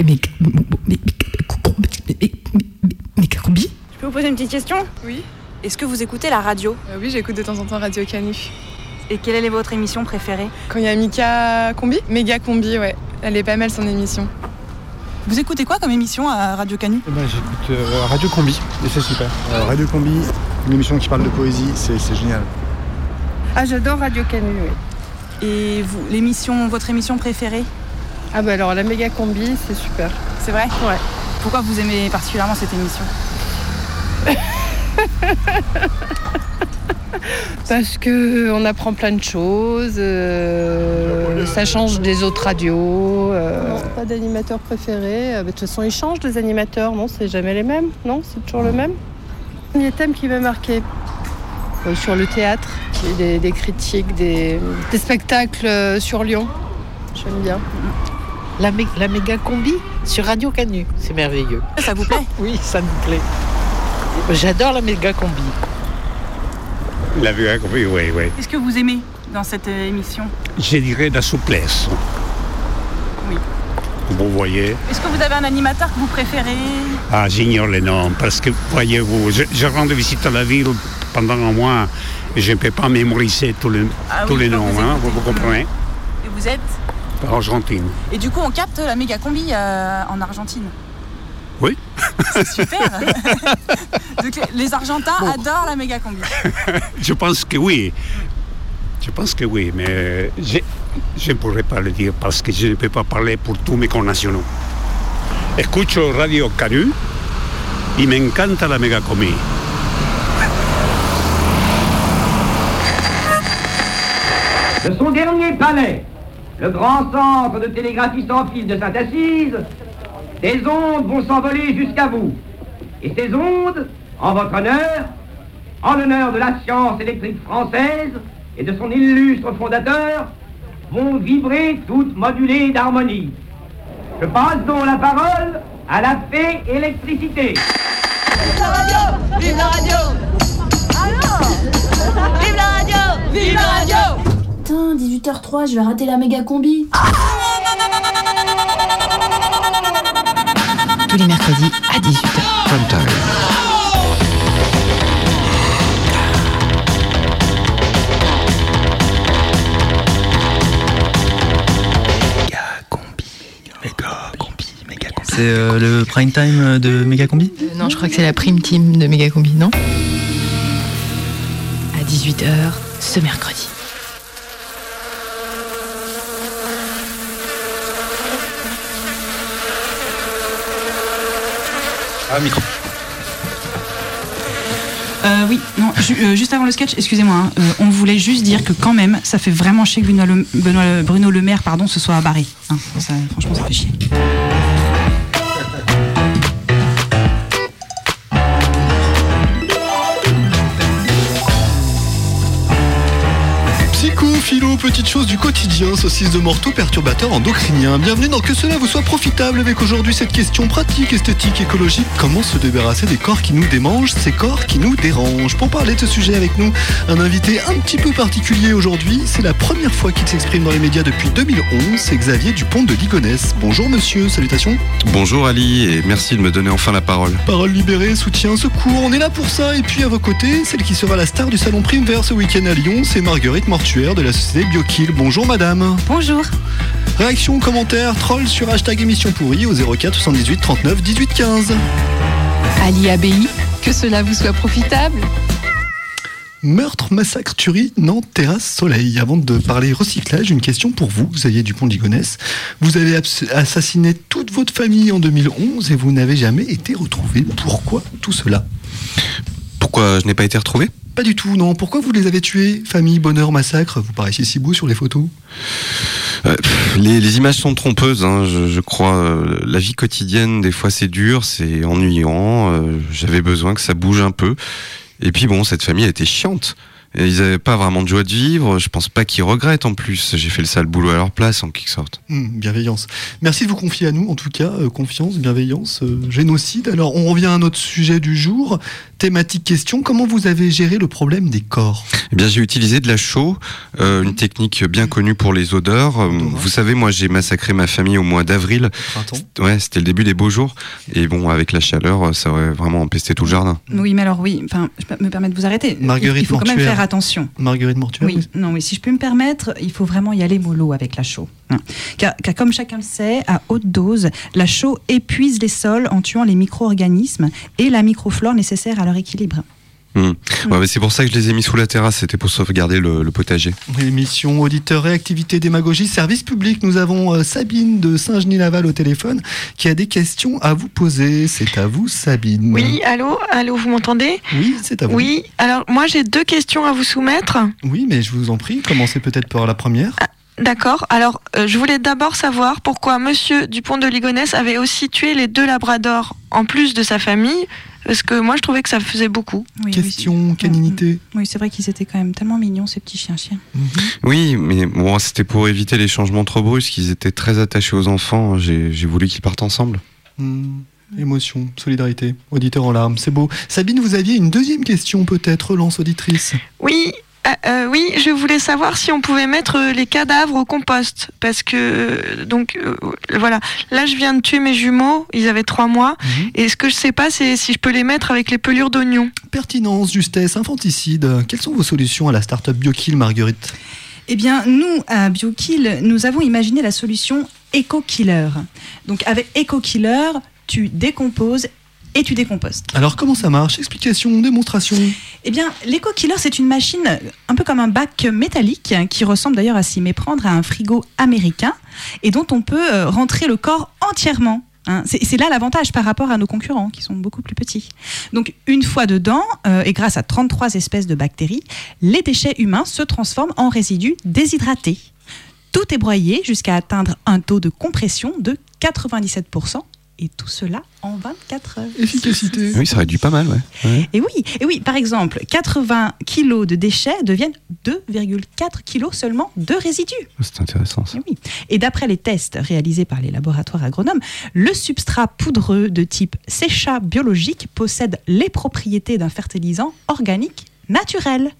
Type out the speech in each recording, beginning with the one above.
Je peux vous poser une petite question? Oui. Est-ce que vous écoutez la radio? Euh, oui, j'écoute de temps en temps Radio Canu. Et quelle est votre émission préférée? Quand il y a Mika Combi? Méga Combi, ouais. Elle est pas mal son émission. Vous écoutez quoi comme émission à Radio Canu? Eh ben, J'écoute euh, Radio Combi et c'est super. Euh, Radio Combi, une émission qui parle de poésie, c'est c'est génial. Ah, j'adore Radio Canu, oui. Et vous, l'émission, votre émission préférée? Ah, bah alors la méga combi, c'est super. C'est vrai Ouais. Pourquoi vous aimez particulièrement cette émission Parce que on apprend plein de choses, euh, ça change des autres radios. euh. Pas d'animateur préféré. euh, De toute façon, ils changent les animateurs, non C'est jamais les mêmes, non C'est toujours le même. Il y a un thème qui m'a marqué euh, sur le théâtre, des, des critiques, des, des spectacles euh, sur Lyon. J'aime bien. La, mé- la méga combi sur Radio Canu, c'est merveilleux. Ça vous plaît? Oui, ça me plaît. J'adore la méga combi. La vie, oui, oui, oui. Qu'est-ce que vous aimez dans cette euh, émission? Je dirais la souplesse. Oui. Vous voyez Est-ce que vous avez un animateur que vous préférez? Ah, j'ignore les noms parce que, voyez-vous, je, je rends de visite à la ville pendant un mois et je ne peux pas mémoriser tous les, Ah tous oui, les noms, vous hein, vous, vous comprenez? Et vous êtes? Argentine. Et du coup, on capte la méga combi euh, en Argentine. Oui. C'est super. Donc, les- Argentins adorent la méga combi. Je pense que oui. Je pense que oui, mais je, je ne pourrais pas le dire parce que je ne peux pas parler pour tous mes connationaux. Escucho Radio Canu y me encanta la mega comida. De son dernier palais, le grand centre de télégraphie sans fil de Saint-Assise, des ondes vont s'envoler jusqu'à vous. Et ces ondes, en votre honneur, en l'honneur de la science électrique française et de son illustre fondateur, vont vibrer toutes modulées d'harmonie. Je passe donc la parole à la fée électricité. Vive la radio Vive la radio Vive la radio Vive la radio Putain, 18h03, je vais rater la méga combi. Tous les mercredis à 18h. C'est euh, le prime time de Megacombi Euh, non, je crois que c'est la prime team de méga combi, non? À 18h ce mercredi. Ah, micro. Euh, oui, non, euh, juste avant le sketch, excusez-moi, hein, euh, on voulait juste dire que quand même, ça fait vraiment chier que Bruno Le Maire pardon, se soit barré. hein. Franchement, ça fait chier. Petites choses du quotidien, saucisse de morteau, perturbateur endocrinien. Bienvenue dans Que cela vous soit profitable avec aujourd'hui cette question pratique, esthétique, écologique. Comment se débarrasser des corps qui nous démangent, ces corps qui nous dérangent? Pour parler de ce sujet avec nous, un invité un petit peu particulier aujourd'hui. C'est la première fois qu'il s'exprime dans les médias depuis 2011. C'est Xavier Dupont de Ligonnès. Bonjour monsieur, salutations. Bonjour Ali et merci de me donner enfin la parole. Parole libérée, soutien, secours, on est là pour ça. Et puis à vos côtés, celle qui sera la star du salon Prime Vert ce week-end à Lyon, c'est Marguerite Mortuaire de la société BioKill. Bonjour madame. Bonjour. Réaction, commentaire, troll sur hashtag émission pourrie au 04 78 39 18 15. Ali ABI, que cela vous soit profitable. Meurtre, massacre, tuerie, Nantes, terrasse, soleil. Avant de parler recyclage, une question pour vous, Xavier Dupont de Ligonnès. Vous avez assassiné toute votre famille en 2011 et vous n'avez jamais été retrouvé. Pourquoi tout cela? Pourquoi je n'ai pas été retrouvé Pas du tout, non. Pourquoi vous les avez tués Famille, bonheur, massacre? Vous paraissiez si beau sur les photos. Euh, pff, les, les images sont trompeuses, hein, je, je crois. Euh, La vie quotidienne, des fois, c'est dur, c'est ennuyant. euh, J'avais besoin que ça bouge un peu. Et puis bon, cette famille a été chiante. Et ils avaient pas vraiment de joie de vivre. Je pense pas qu'ils regrettent en plus. J'ai fait le sale boulot à leur place en quelque sorte. Hum, bienveillance. Merci de vous confier à nous, en tout cas, euh, confiance, bienveillance, euh, génocide. Alors, on revient à notre sujet du jour. Thématique question, comment vous avez géré le problème des corps? Eh bien, j'ai utilisé de la chaux, euh, une technique bien connue pour les odeurs. Euh, Vous savez, moi, j'ai massacré ma famille au mois d'avril. Printemps Ouais, c'était le début des beaux jours. Et bon, avec la chaleur, ça aurait vraiment empesté tout le jardin. Oui, mais alors oui, enfin, je peux me permettre de vous arrêter. Marguerite il faut quand même faire attention. Marguerite Mortuaire Oui, non, oui, si je peux me permettre, il faut vraiment y aller mollo avec la chaux. Car, car comme chacun le sait, à haute dose, la chaux épuise les sols en tuant les micro-organismes et la microflore nécessaire à leur équilibre. Hmm. Ouais, mais c'est pour ça que je les ai mis sous la terrasse. C'était pour sauvegarder le, le potager. Émission Auditeurs et Activités Démagogie, service public. Nous avons euh, Sabine de Saint-Genis-Laval au téléphone qui a des questions à vous poser. C'est à vous, Sabine. Oui, allô, allô, vous m'entendez? Oui, c'est à vous. Oui, alors moi j'ai deux questions à vous soumettre. Oui, mais je vous en prie, commencez peut-être par la première. D'accord, alors euh, je voulais d'abord savoir pourquoi monsieur Dupont de Ligonnès avait aussi tué les deux labradors en plus de sa famille, parce que moi je trouvais que ça faisait beaucoup. Oui, Question, caninité. Oui, c'est vrai qu'ils étaient quand même tellement mignons, ces petits chiens-chiens. Oui, mais bon, c'était pour éviter les changements trop brusques. Ils étaient très attachés aux enfants. J'ai voulu qu'ils partent ensemble. Hmm, Émotion, solidarité, auditeur en larmes, c'est beau. Sabine, vous aviez une deuxième question peut-être, relance auditrice. Oui, euh, euh, oui, je voulais savoir si on pouvait mettre euh, les cadavres au compost, parce que euh, donc euh, voilà, là je viens de tuer mes jumeaux, ils avaient trois mois, et ce que je sais pas, c'est si je peux les mettre avec les pelures d'oignons. Pertinence, justesse, infanticide. Quelles sont vos solutions à la start-up BioKill, Marguerite? Eh bien, nous, à BioKill, nous avons imaginé la solution Eco-Killer. Donc, avec Eco-Killer, tu décomposes et tu décompostes. Alors comment ça marche? Explication, démonstration Eh bien, l'Eco-Killer, c'est une machine un peu comme un bac métallique qui ressemble d'ailleurs à s'y méprendre à un frigo américain et dont on peut euh, rentrer le corps entièrement. hein. C'est c'est là l'avantage par rapport à nos concurrents qui sont beaucoup plus petits. Donc une fois dedans, euh, et grâce à 33 espèces de bactéries, les déchets humains se transforment en résidus déshydratés. Tout est broyé jusqu'à atteindre un taux de compression de 97%, et tout cela en 24 heures. Efficacité. Oui, ça réduit pas mal, ouais. ouais. Et oui, et oui, par exemple, 80 kilos de déchets deviennent 2,4 kilos seulement de résidus. C'est intéressant ça. Et oui. Et d'après les tests réalisés par les laboratoires agronomes, le substrat poudreux de type sécha biologique possède les propriétés d'un fertilisant organique naturel.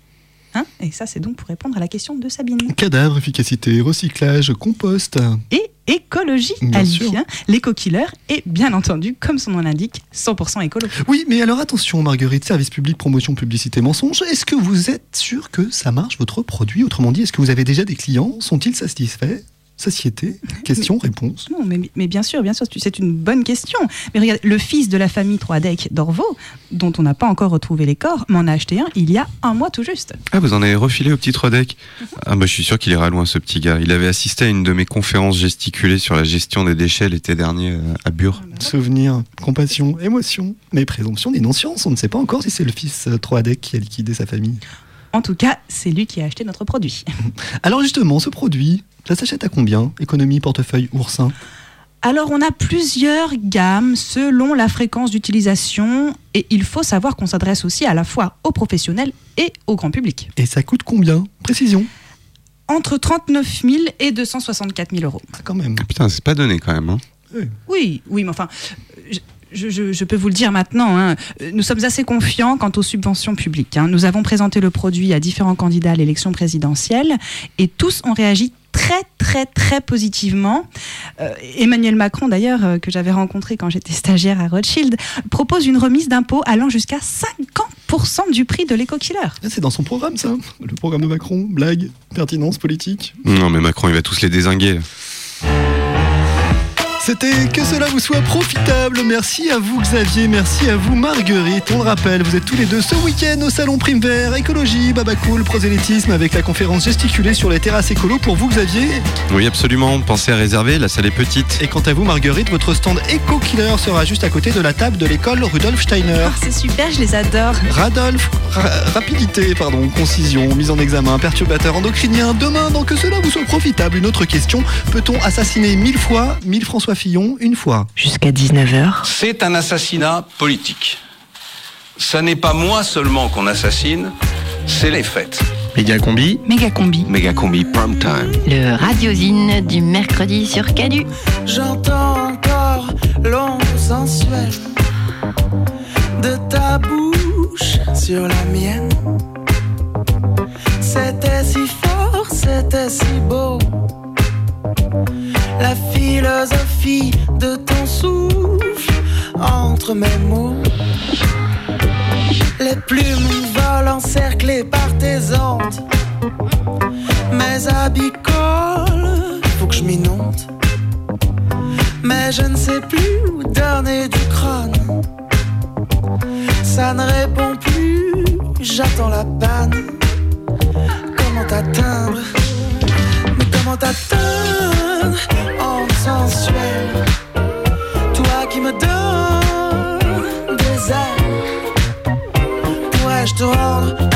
Hein et ça, c'est donc pour répondre à la question de Sabine. Cadavre, efficacité, recyclage, compost. Et écologie, Bien. L'éco-killer est bien entendu, comme son nom l'indique, 100% écolo. Oui, mais alors attention, Marguerite, service public, promotion, publicité, mensonge. Est-ce que vous êtes sûr que ça marche, votre produit? Autrement dit, est-ce que vous avez déjà des clients? Sont-ils satisfaits? Satiété Question, réponse. Non, mais, mais bien sûr, bien sûr, c'est une bonne question. Mais regarde, le fils de la famille Troadec d'Orvaux, dont on n'a pas encore retrouvé les corps, m'en a acheté un il y a un mois tout juste. Ah, vous en avez refilé au petit Trodec Ah, bah, je suis sûr qu'il ira loin, ce petit gars. Il avait assisté à une de mes conférences gesticulées sur la gestion des déchets l'été dernier euh, à Bure. Souvenir, compassion, émotion. Mais présomption d'innocence, on ne sait pas encore si c'est le fils euh, Troadec qui a liquidé sa famille. En tout cas, c'est lui qui a acheté notre produit. Alors justement, ce produit, ça s'achète à combien Économie, portefeuille, oursin? Alors, on a plusieurs gammes selon la fréquence d'utilisation et il faut savoir qu'on s'adresse aussi à la fois aux professionnels et au grand public. Et ça coûte combien? Précision Entre 39 000 et 264 000 euros. Ah, quand même. Ah, putain, c'est pas donné quand même. Hein. Oui, oui, mais enfin, je, je- je peux vous le dire maintenant, hein, nous sommes assez confiants quant aux subventions publiques. hein. Nous avons présenté le produit à différents candidats à l'élection présidentielle et tous ont réagi très, très, très positivement. Euh, Emmanuel Macron, d'ailleurs, euh, que j'avais rencontré quand j'étais stagiaire à Rothschild, propose une remise d'impôt allant jusqu'à 50% du prix de l'éco-killer. Ah, C'est dans son programme, ça Le programme de Macron Blague Pertinence politique Non, mais Macron, il va tous les désinguer. C'était que cela vous soit profitable. Merci à vous Xavier, merci à vous Marguerite. On le rappelle, vous êtes tous les deux ce week-end au Salon Prime Vert, écologie, babacool, prosélytisme avec la conférence gesticulée sur les terrasses écolo pour vous Xavier. Oui, absolument. Pensez à réserver, la salle est petite. Et quant à vous Marguerite, votre stand Eco Killer sera juste à côté de la table de l'école Rudolf Steiner. Oh, c'est super, je les adore. Radolf, ra- rapidité, pardon, concision, mise en examen, perturbateur endocrinien. Demain, dans que cela vous soit profitable, une autre question. Peut-on assassiner mille fois, mille François Fillon, une fois Jusqu'à 19h. C'est un assassinat politique. Ça n'est pas moi seulement qu'on assassine, c'est les fêtes. Méga combi. Méga combi. Méga combi prime time. Le radiosine du mercredi sur Canu. J'entends encore l'ombre sensuelle de ta bouche sur la mienne. C'était si fort, c'était si beau. La philosophie de ton souffle entre mes mots. Les plumes volent encerclées par tes ondes. Mes habits collent, faut que je m'inonde. Mais je ne sais plus où donner du crâne. Ça ne répond plus, j'attends la panne. Comment t'atteindre? Comment t'atteindre en sensuel. Toi qui me donnes des ailes Pourrais-je te rendre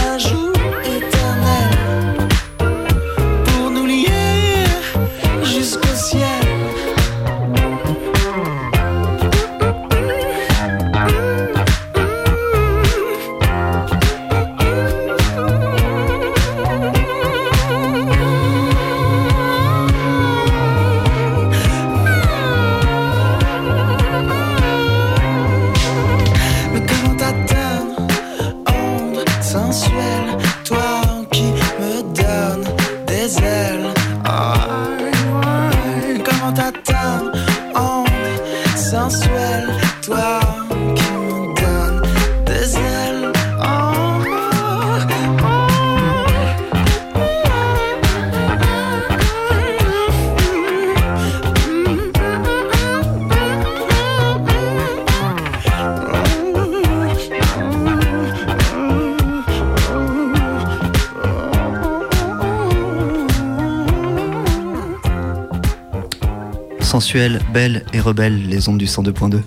Sensuelle, belle et rebelle, les ondes du 102.2.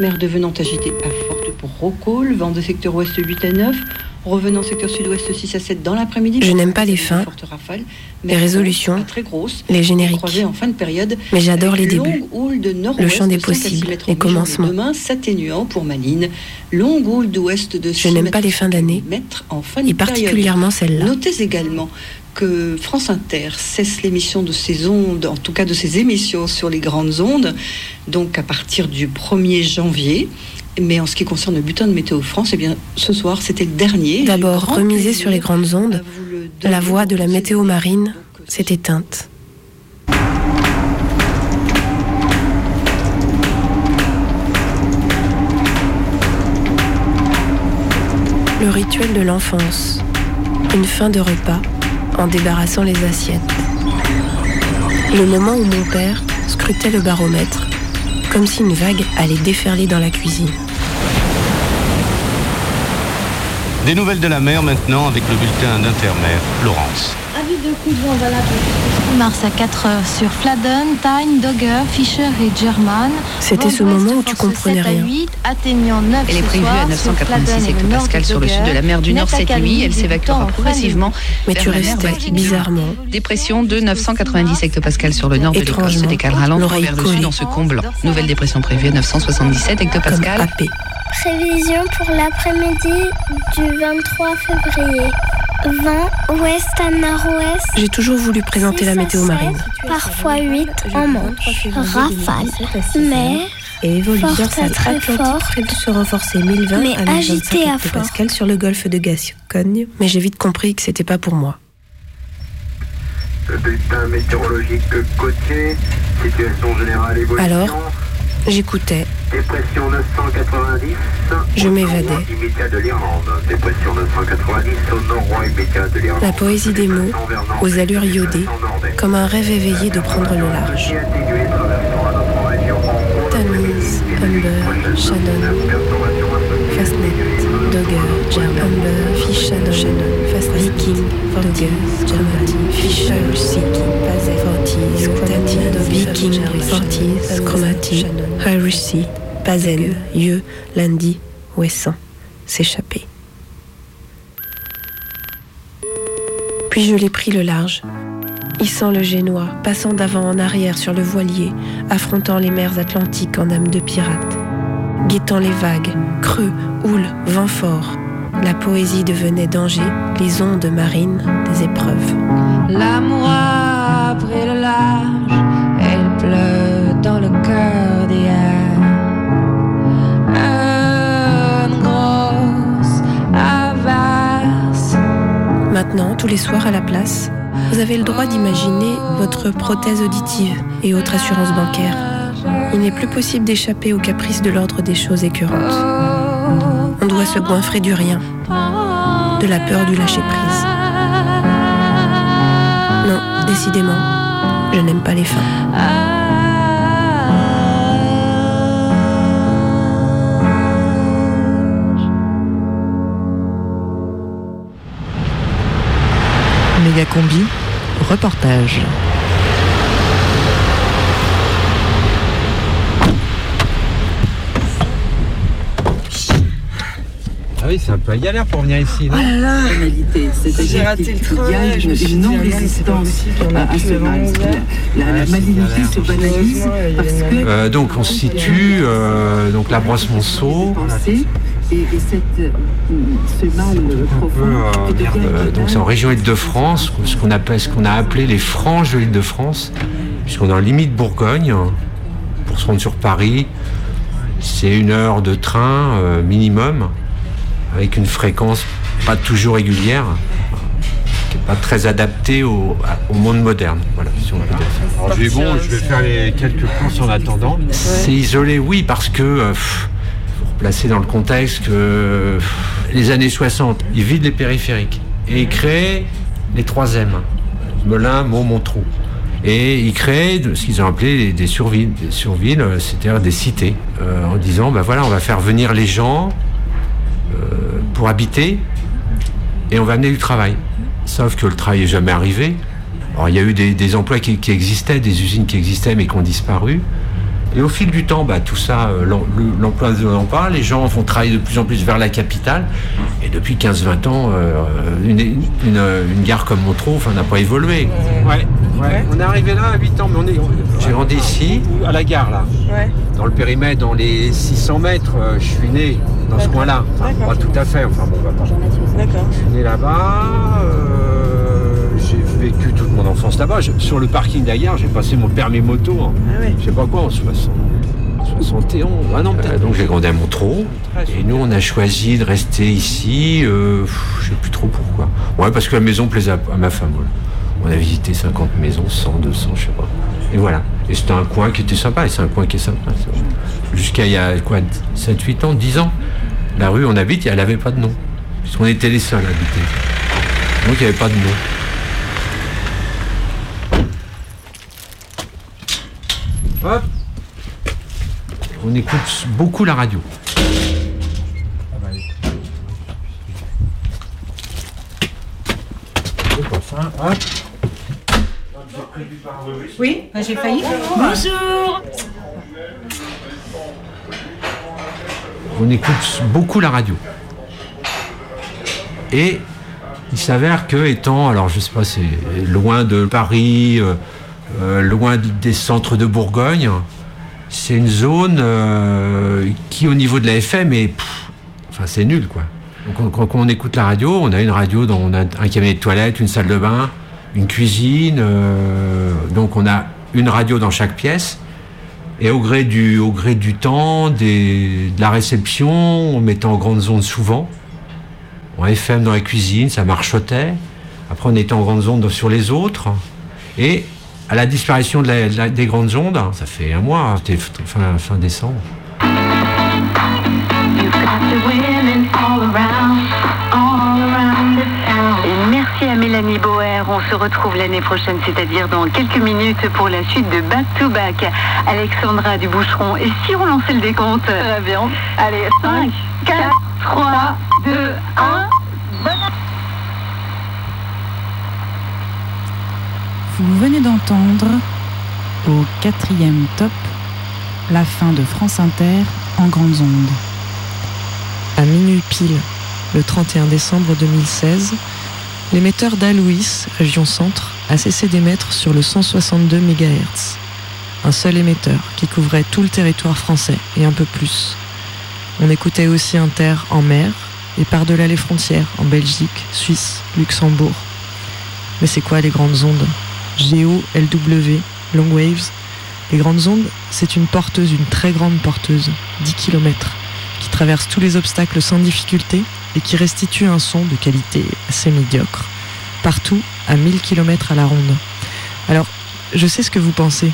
Mer devenant agitée à forte pour Rocol, vent de secteur ouest 8 à 9, revenant secteur sud-ouest 6 à 7 dans l'après-midi. Je n'aime pas les fins, Forte rafale, les résolutions, très grosses, les génériques. en fin de période. Mais j'adore les débuts, houle de le champ des de 5 à 6 possibles, les commencements. Demain, s'atténuant pour Malines. Longue houle d'ouest de 6 Je n'aime pas les fins d'année, en fin de et particulièrement celle-là. Notez également que France Inter cesse l'émission de ses ondes, en tout cas de ses émissions sur les grandes ondes, donc à partir du 1er janvier. Mais en ce qui concerne le bulletin de Météo France, eh bien, ce soir, c'était le dernier. D'abord, plaisir sur les grandes ondes, la voix de la météo marine s'est éteinte. Le rituel de l'enfance. Une fin de repas en débarrassant les assiettes. Le moment où mon père scrutait le baromètre, comme si une vague allait déferler dans la cuisine. Des nouvelles de la mer maintenant avec le bulletin d'intermère, Laurence. Avis de coup de vent dans la Mars à 4 heures sur Fladden, Tyne, Dogger, Fisher et German. C'était ce moment où tu comprenais 7 à rien. 8, atteignant 9 Elle est prévue soir à sur 986 Fladden et le nord hectopascales sur le sud de la mer du Nord cette nuit. Elle s'évacuera progressivement Mais vers tu restais bizarrement. Dépression de 990 hectopascales sur le nord de l'Écosse. Se Étrangement, décalera lentement vers le sud en se comblant. Nouvelle dépression prévue à 977 hectopascales. Prévision pour l'après-midi du 23 février. Vent ouest à nord-ouest. J'ai toujours voulu présenter la météo marine. Parfois 8 en manche. Rafale. Mer. Et évolue Forte à dorsale très atlantique près de se renforcer 1020 mais à 1025 agitée à hectopascales sur le golfe de Gascogne. Mais j'ai vite compris que c'était pas pour moi. Le bulletin météorologique côtier, situation générale évolution. Alors, j'écoutais, Dépression 990. je m'évadais. nord-ouest immédiat de l'Irlande. Dépression 990 au nord-ouest immédiat de l'Irlande. La poésie des mots, aux allures iodées, comme un rêve éveillé de prendre le large. Tamise, Humber, Shannon, Fastnet, Dogger, Humber, Fish Shannon, Shannon, Viking, Dogger, German, Fisher, Siki, Pazet, Fortis, Scromati, Viking, Fortis, Irish Sea, Pazen, Yeux, Lundi, Wesson, s'échapper. Puis je l'ai pris le large, hissant le génois, passant d'avant en arrière sur le voilier, affrontant les mers atlantiques en âme de pirate, guettant les vagues, creux, houle, vent fort, la poésie devenait danger, les ondes marines des épreuves. L'amour a pris le large, elle pleut dans le cœur d'hier. Une grosse averse. Maintenant, tous les soirs à la place, vous avez le droit d'imaginer votre prothèse auditive et autres assurances bancaires. Il n'est plus possible d'échapper aux caprices de l'ordre des choses écœurantes. On doit se goinfrer du rien, de la peur du lâcher-prise. Non, décidément, je n'aime pas les fins. Méga combi, reportage. Oui, c'est un peu galère pour venir ici. Non Oh là là J'ai raté le train, je me suis dit, une non-résistance a à, ce mal. La, la Ouais, malignité c'est se banalise parce que Euh, donc on se situe euh, donc la brosse Monceau. pensée et, et cette, euh, ce mal profond Euh, qui devient euh, donc c'est en région Île-de-France, ce qu'on appelle, ce qu'on a appelé les franges de l'Île-de-France, puisqu'on est en limite Bourgogne. Pour se rendre sur Paris, c'est une heure de train euh, minimum, avec une fréquence pas toujours régulière, qui n'est pas très adaptée au, au monde moderne. Voilà, si on peut dire ça. Alors, je vais bon, je vais faire les quelques courses en attendant. C'est isolé, oui, parce que euh, pff, replacer dans le contexte que les années 60, ils vident les périphériques et ils créent les 3 M. Melun, Mont, Montreux. Et ils créent ce qu'ils ont appelé des- survilles, des survilles, euh, c'est-à-dire des cités, euh, en disant, ben voilà, on va faire venir les gens euh, pour habiter et on va amener du travail. Sauf que le travail n'est jamais arrivé. Alors il y a eu des, des emplois qui, qui existaient, des usines qui existaient mais qui ont disparu. Et au fil du temps, bah, tout ça, euh, l'em- le- l'emploi de l'emploi, les gens vont travailler de plus en plus vers la capitale. Et depuis 15-20 ans, euh, une, une- une gare comme Montreux n'a pas évolué. Ouais, ouais. On est arrivé là à 8 ans, mais on est. J'ai grandi ici, à la gare là. Ouais. Dans le périmètre, dans les 600 mètres, euh, je suis né dans ce coin-là. Enfin, pas tout à fait, enfin bon. D'accord. Je suis né là-bas, euh, j'ai vécu toute mon enfance là-bas. Sur le parking d'ailleurs, j'ai passé mon permis moto en, je sais pas quoi, en 60, 71. Ah non, donc j'ai grandi à Montreux. Et nous, on a choisi de rester ici, euh, pff, je sais plus trop pourquoi. Ouais, parce que la maison plaisait à, à ma femme. voilà. On a visité 50 maisons, 100, 200, je sais pas. Et voilà. Et c'était un coin qui était sympa, et c'est un coin qui est sympa. Jusqu'à il y a quoi, 7, 8 ans, 10 ans, la rue où on habite, elle n'avait pas de nom. Puisqu'on était les seuls à habiter. Donc il n'y avait pas de nom. Hop. On écoute beaucoup la radio. Hop. Oui, j'ai failli. Bonjour on écoute beaucoup la radio. Et il s'avère que étant, alors je sais pas, c'est loin de Paris, euh, euh, loin des centres de Bourgogne, c'est une zone euh, qui au niveau de la FM est, enfin c'est nul quoi. Donc on- quand, on écoute la radio, on a une radio on a un cabinet de toilette, une salle de bain, une cuisine, donc on a une radio dans chaque pièce. Et au gré du, temps, de la réception, on mettait en grande zone souvent. En FM dans la cuisine, ça marchotait. Après, on était en grande zone sur les autres. Et à la disparition des grandes ondes, ça fait un mois, c'était fin, fin décembre. Se retrouve l'année prochaine, c'est-à-dire dans quelques minutes pour la suite de Back to Back. Alexandra du Boucheron. Et si on lançait le décompte Très bien. Allez, 5, 4, 3, 2, 1. Vous venez d'entendre au quatrième top la fin de France Inter en grandes ondes. À minuit pile, le 31 décembre 2016, l'émetteur d'Alouis, région centre, a cessé d'émettre sur le 162 MHz. Un seul émetteur qui couvrait tout le territoire français et un peu plus. On écoutait aussi Inter en mer, et par-delà les frontières, en Belgique, Suisse, Luxembourg. Mais c'est quoi les grandes ondes? Géo, LW, long waves? Les grandes ondes, c'est une porteuse, une très grande porteuse, 10 km, qui traverse tous les obstacles sans difficulté et qui restitue un son de qualité assez médiocre, partout à 1000 km à la ronde. Alors, je sais ce que vous pensez.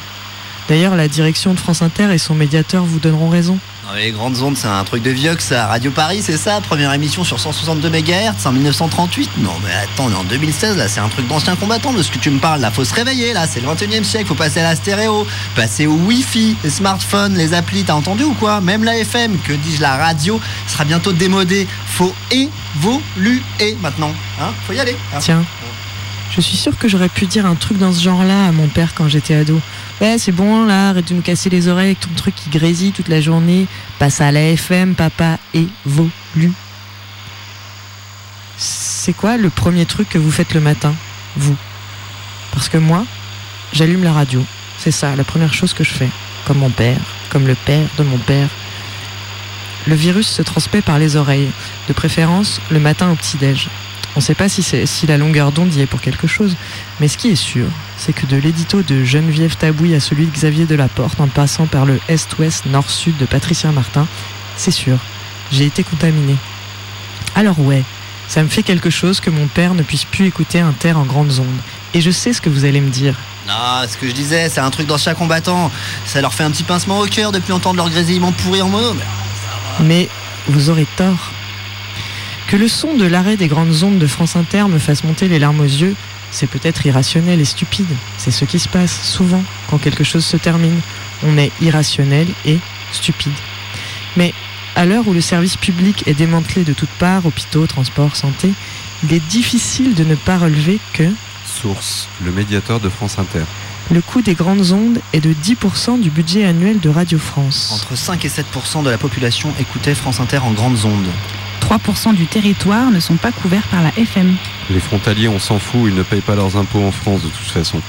D'ailleurs, la direction de France Inter et son médiateur vous donneront raison. Mais les grandes ondes, c'est un truc de vieux ça. Radio Paris, c'est ça Première émission sur 162 MHz en 1938 Non, mais attends, on est en 2016, là, c'est un truc d'ancien combattant de ce que tu me parles. Là, faut se réveiller, là, c'est le 21 e siècle, faut passer à la stéréo, passer au Wi-Fi, les smartphones, les applis, t'as entendu ou quoi? Même la FM, que dis-je, la radio, sera bientôt démodée. Faut évoluer maintenant, hein Faut y aller. hein. Tiens, je suis sûre que j'aurais pu dire un truc dans ce genre-là à mon père quand j'étais ado. Ouais, c'est bon là, arrête de me casser les oreilles avec ton truc qui grésille toute la journée. Passe à la FM, papa, évolue. C'est quoi le premier truc que vous faites le matin, vous? Parce que moi, j'allume la radio. C'est ça, la première chose que je fais. Comme mon père, comme le père de mon père. Le virus se transmet par les oreilles, de préférence le matin au petit-déj. On ne sait pas si, c'est- si la longueur d'onde y est pour quelque chose, mais ce qui est sûr, c'est que de l'édito de Geneviève Tabouille à celui de Xavier Delaporte, en passant par le Est-Ouest, Nord-Sud de Patricia Martin, c'est sûr, j'ai été contaminé. Alors ouais, ça me fait quelque chose que mon père ne puisse plus écouter un terre en grandes ondes. Et je sais ce que vous allez me dire. Non, ce que je disais, c'est un truc d'ancien combattant. Ça leur fait un petit pincement au cœur depuis entendre leur grésillement pourri en mono. Mais Mais vous aurez tort. Que le son de l'arrêt des grandes ondes de France Inter me fasse monter les larmes aux yeux, c'est peut-être irrationnel et stupide. C'est ce qui se passe souvent quand quelque chose se termine. On est irrationnel et stupide. Mais à l'heure où le service public est démantelé de toutes parts, hôpitaux, transports, santé, il est difficile de ne pas relever que Source, le médiateur de France Inter. le coût des grandes ondes est de 10% du budget annuel de Radio France. entre 5 et 7% de la population écoutait France Inter en grandes ondes. 3% du territoire ne sont pas couverts par la FM. Les frontaliers, on s'en fout, ils ne payent pas leurs impôts en France de toute façon.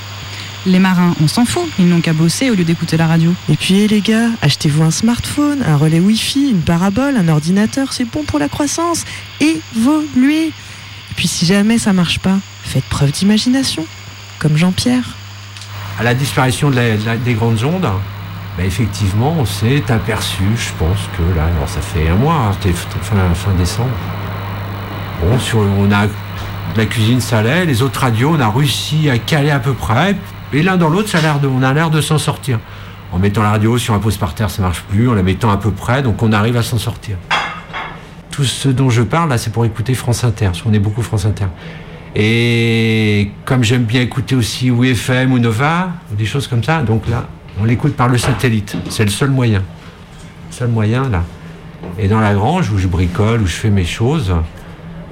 Les marins, on s'en fout, ils n'ont qu'à bosser au lieu d'écouter la radio. Et puis eh, les gars, achetez-vous un smartphone, un relais Wi-Fi, une parabole, un ordinateur, c'est bon pour la croissance. Évoluez. Et puis si jamais ça marche pas, faites preuve d'imagination, comme Jean-Pierre. À la disparition de la- de la- des grandes ondes, bah, effectivement, on s'est aperçu, je pense que là, alors ça fait un mois, hein, c'était fin, décembre. Bon, sur, on a la cuisine salée, les autres radios, on a réussi à caler à peu près. Et l'un dans l'autre, ça a de, on a l'air de s'en sortir. En mettant la radio sur un pose par terre, ça marche plus. En la mettant à peu près, donc on arrive à s'en sortir. Tout ce dont je parle, là, c'est pour écouter France Inter, parce qu'on est beaucoup France Inter. Et comme j'aime bien écouter aussi ou FM ou Nova, ou des choses comme ça, donc là, on l'écoute par le satellite. C'est le seul moyen. Seul moyen, là. Et dans la grange, où je bricole, où je fais mes choses,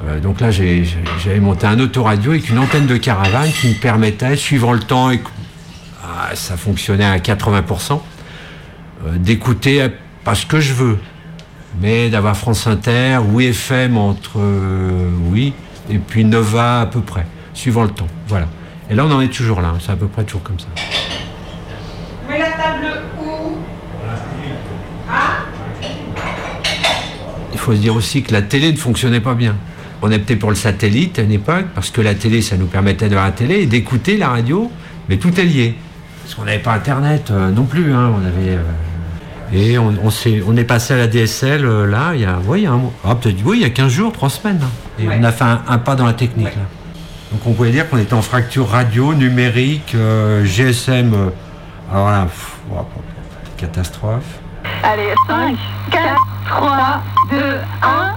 euh, donc là, j'avais monté un autoradio avec une antenne de caravane qui me permettait, suivant le temps, et ah, ça fonctionnait à 80%, euh, d'écouter pas ce que je veux, mais d'avoir France Inter ou FM entre euh, oui et puis Nova à peu près, suivant le temps. Voilà. Et là, on en est toujours là. C'est à peu près toujours comme ça. Mais la table où Il faut se dire aussi que la télé ne fonctionnait pas bien. On optait pour le satellite à une époque, parce que la télé, ça nous permettait de voir la télé et d'écouter la radio, mais tout est lié. Parce qu'on n'avait pas Internet euh, non plus. hein. On avait, euh, et on, on, s'est- on est passé à la DSL euh, là, il y a, ouais, il y a un. Ah, oui, il y a 15 jours, 3 semaines. hein. Et on a fait un, un pas dans la technique. là. Donc on pouvait dire qu'on était en fracture radio, numérique, GSM. alors là, pff, oh, catastrophe. Allez, 5, 4, 3, 2, 1.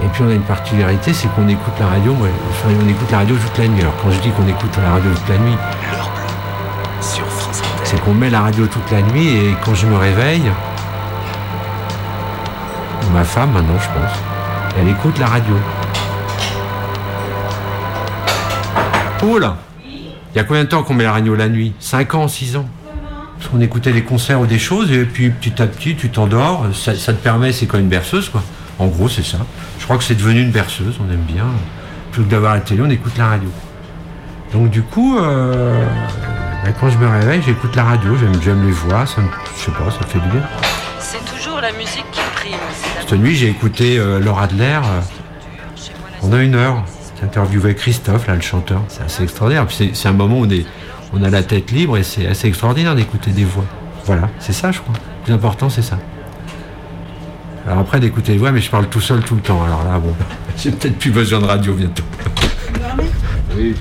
Et puis on a une particularité, c'est qu'on écoute la radio, ouais, enfin, on écoute la radio toute la nuit. Alors quand je dis qu'on écoute la radio toute la nuit, Sur France Inter. c'est qu'on met la radio toute la nuit et quand je me réveille, ma femme maintenant je pense, elle écoute la radio. Là Il y a combien de temps qu'on met la radio la nuit? 5 ans, 6 ans? Parce qu'on écoutait des concerts ou des choses et puis petit à petit tu t'endors, ça, ça te permet, c'est comme une berceuse quoi. En gros c'est ça. Je crois que c'est devenu une berceuse, on aime bien. Plutôt que d'avoir la télé, on écoute la radio. Donc du coup, euh, bah, quand je me réveille, j'écoute la radio, j'aime, j'aime les voix, ça me, je sais pas, ça me fait du bien. C'est toujours la musique qui prime. Cette nuit, j'ai écouté euh, Laura Adler euh, pendant une heure. J'ai interviewé Christophe, là, le chanteur. C'est assez extraordinaire. C'est, un moment où on, est, on a la tête libre et c'est assez extraordinaire d'écouter des voix. Voilà, c'est ça, je crois. Le plus important, c'est ça. Alors après, d'écouter les voix, mais je parle tout seul tout le temps. Alors là, bon, j'ai peut-être plus besoin de radio bientôt. Oui.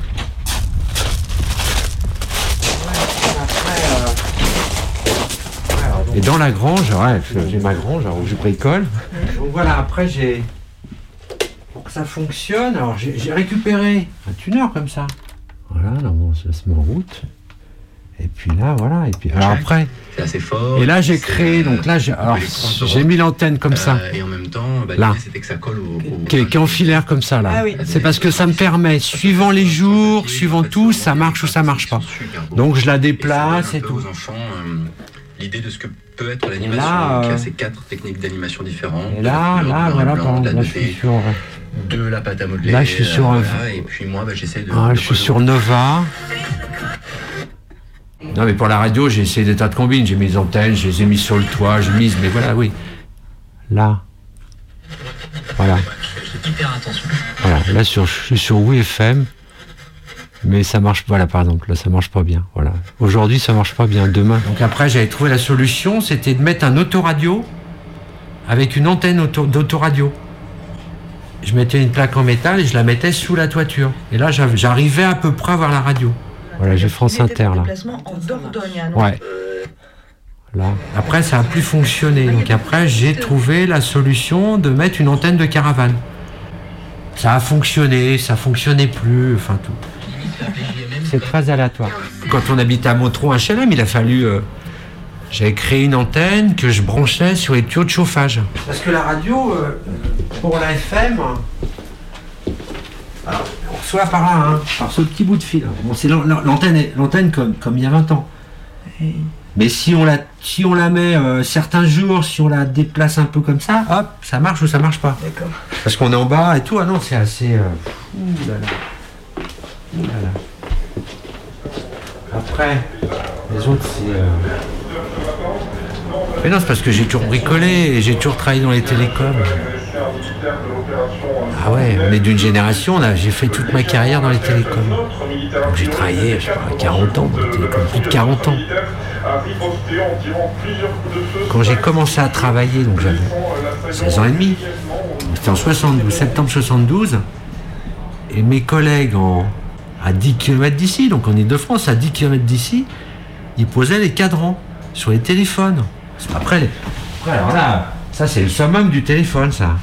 Et dans la grange, ouais, j'ai ma grange alors, où je bricole. Donc voilà, après j'ai. Que ça fonctionne, alors j'ai récupéré un tuner comme ça. Voilà, là, bon, ça se met en route. Et puis là, voilà. Et puis alors après. C'est assez fort. Et là j'ai créé, donc là j'ai alors, j'ai mis l'antenne comme ça. Euh, et en même temps, bah, Là. l'idée c'était que ça colle au. au- Qui est, qui est en filaire comme ça là. Ah oui. C'est parce que ça me permet, suivant les jours, suivant tout, ça marche ou ça marche pas. Donc je la déplace et peu tout. aux enfants euh, l'idée de ce que peut être là, l'animation, qui euh, a ces quatre techniques d'animation différentes. Et là, là, et voilà, blanc, par exemple, là, je 2D, suis sur. De la pâte à modeler. Là, je suis sur voilà, et puis moi, bah, j'essaie de. Ah, de je suis sur Nova. Non, mais pour la radio, j'ai essayé des tas de combines. J'ai mis les antennes, je les ai mis sur le toit, j'ai mis, mais voilà, oui. Là. Voilà. Hyper attention. Voilà. Là, sur, je suis sur WFM. Mais ça marche pas, là, par exemple. Là, ça marche pas bien. Voilà. Aujourd'hui, ça marche pas bien. Demain. Donc après, j'avais trouvé la solution, c'était de mettre un autoradio avec une antenne auto- d'autoradio. Je mettais une plaque en métal et je la mettais sous la toiture. Et là, j'arrivais à peu près à voir la radio. Voilà, j'ai France Inter, là. Déplacement en Dordogne. hein, Ouais. Là. Après, ça a plus fonctionné. Donc après, j'ai trouvé la solution de mettre une antenne de caravane. Ça a fonctionné, ça fonctionnait plus, enfin tout. C'est très aléatoire. Quand on habitait à Montreux HLM, il a fallu. euh, J'avais créé une antenne que je branchais sur les tuyaux de chauffage. Parce que la radio, euh, pour la FM, alors, on reçoit par là, hein, par ce petit bout de fil. Bon, c'est l'an- l'an- l'antenne, l'antenne comme, comme il y a 20 ans. Mais si on la, si on la met euh, certains jours, si on la déplace un peu comme ça, hop, ça marche ou ça marche pas. D'accord. Parce qu'on est en bas et tout. Ah non, c'est assez. euh, ouh là là. Ouh là là. Après, les autres, c'est. euh, Mais non, c'est parce que j'ai toujours bricolé et j'ai toujours travaillé dans les télécoms. Ah ouais, est d'une génération, on a- j'ai fait toute ma carrière dans les télécoms. Donc j'ai travaillé, je sais pas, 40 ans dans les télécoms, plus de 40 ans. Quand j'ai commencé à travailler, donc j'avais 16 ans et demi, c'était en 72, septembre 72, et mes collègues en, à 10 km d'ici, donc en Ile-de-France, à 10 km d'ici, ils posaient les cadrans sur les téléphones. Après, les- après, alors là, ça c'est le summum du téléphone, ça.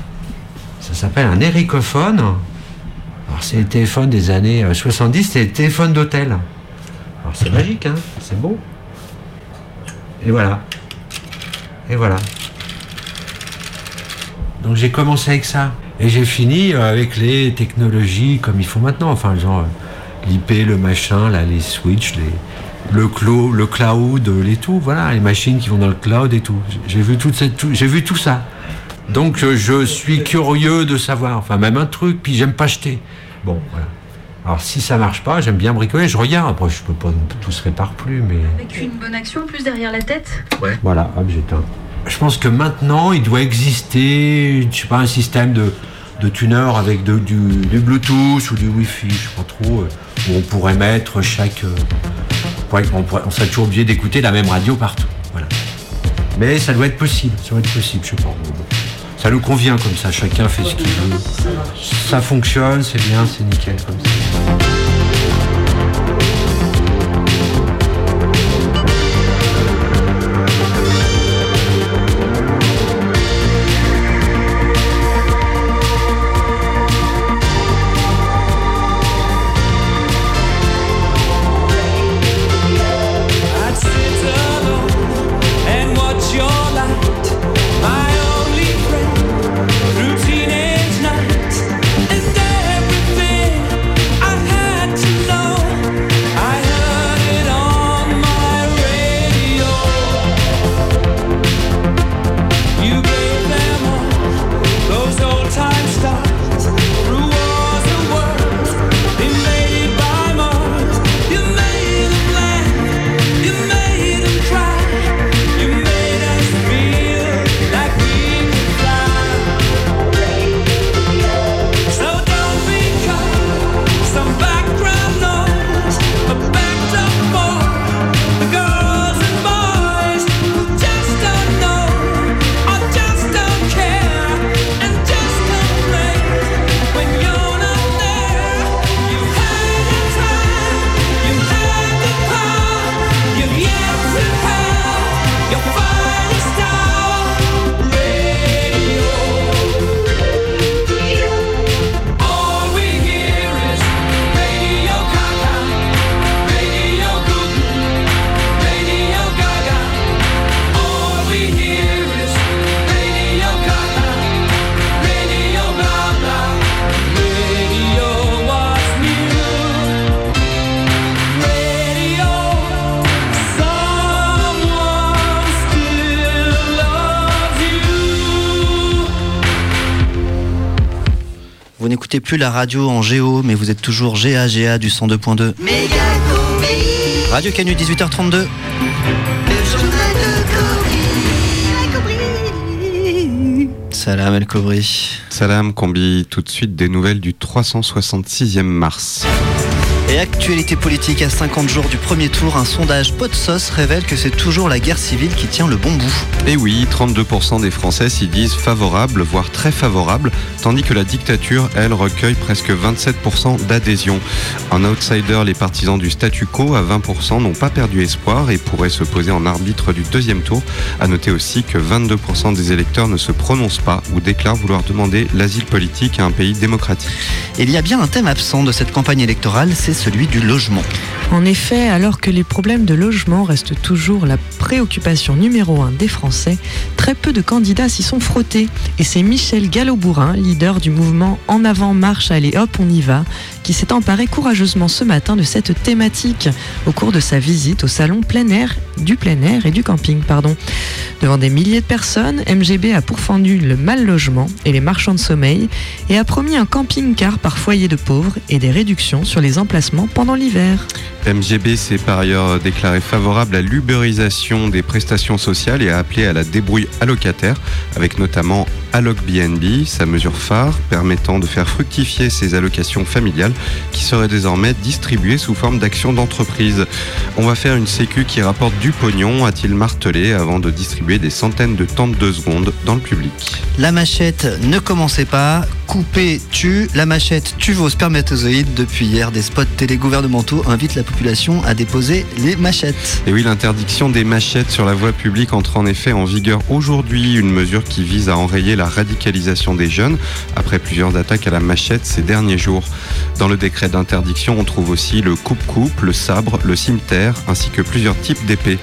Ça s'appelle un éricophone. Alors c'est les téléphones des années euh, 70, c'est les téléphones d'hôtel. Alors c'est magique, hein, c'est beau. Et voilà. Et voilà. Donc j'ai commencé avec ça. Et j'ai fini euh, avec les technologies comme il faut maintenant. Enfin, genre euh, l'IP, le machin, les switches, les, le, clo, le cloud, euh, les tout. Voilà, les machines qui vont dans le cloud et tout. J'ai vu, toute cette, tout, j'ai vu tout ça. Donc euh, je suis curieux de savoir. Enfin, même un truc, puis j'aime pas acheter. Bon, voilà. Alors si ça marche pas, j'aime bien bricoler. Je regarde. Après, je peux pas tout se répare plus, mais. Avec une bonne action en plus derrière la tête? Voilà, hop, j'éteins. Je pense que maintenant, il doit exister, je sais pas, un système de, de tuner avec de- du, du Bluetooth ou du Wi-Fi, je sais pas trop, euh, où on pourrait mettre chaque. On, pourrait- on serait toujours obligé d'écouter la même radio partout. Voilà. Mais ça doit être possible, ça doit être possible, je sais pas. Ça nous convient comme ça, chacun fait ce qu'il veut. Ça fonctionne, c'est bien, c'est nickel comme ça. La radio en géo, mais vous êtes toujours GA-GA du 102.2. Radio Canu 18h32. Salam El Kobri. Salam Combi, tout de suite des nouvelles du 366e mars. Et actualité politique à 50 jours du premier tour, un sondage pot de sauce révèle que c'est toujours la guerre civile qui tient le bon bout. Et oui, 32% des Français s'y disent favorables, voire très favorables, tandis que la dictature, elle, recueille presque 27% d'adhésion. En outsider, les partisans du statu quo à 20% n'ont pas perdu espoir et pourraient se poser en arbitre du deuxième tour. À noter aussi que 22% des électeurs ne se prononcent pas ou déclarent vouloir demander l'asile politique à un pays démocratique. Il y a bien un thème absent de cette campagne électorale, c'est celui du logement. En effet, alors que les problèmes de logement restent toujours la préoccupation numéro un des Français, très peu de candidats s'y sont frottés. Et c'est Michel Gallo-Bourrin, leader du mouvement En avant marche, allez hop, on y va, qui s'est emparé courageusement ce matin de cette thématique au cours de sa visite au salon plein air, du plein air et du camping. Pardon. Devant des milliers de personnes, MGB a pourfendu le mal logement et les marchands de sommeil et a promis un camping-car par foyer de pauvres et des réductions sur les emplacements pendant l'hiver. MGB s'est par ailleurs déclaré favorable à l'uberisation des prestations sociales et a appelé à la débrouille allocataire, avec notamment Alloc BNB, sa mesure phare permettant de faire fructifier ses allocations familiales qui seraient désormais distribuées sous forme d'actions d'entreprise. On va faire une sécu qui rapporte du pognon, a-t-il martelé avant de distribuer des centaines de temps de deux secondes dans le public. La machette, ne commencez pas. Couper tue. La machette tue vos spermatozoïdes. Depuis hier, des spots télégouvernementaux invitent la population à déposer les machettes. Et oui, l'interdiction des machettes sur la voie publique entre en effet en vigueur aujourd'hui, une mesure qui vise à enrayer la radicalisation des jeunes après plusieurs attaques à la machette ces derniers jours. Dans le décret d'interdiction, on trouve aussi le coupe-coupe, le sabre, le cimetière, ainsi que plusieurs types d'épées.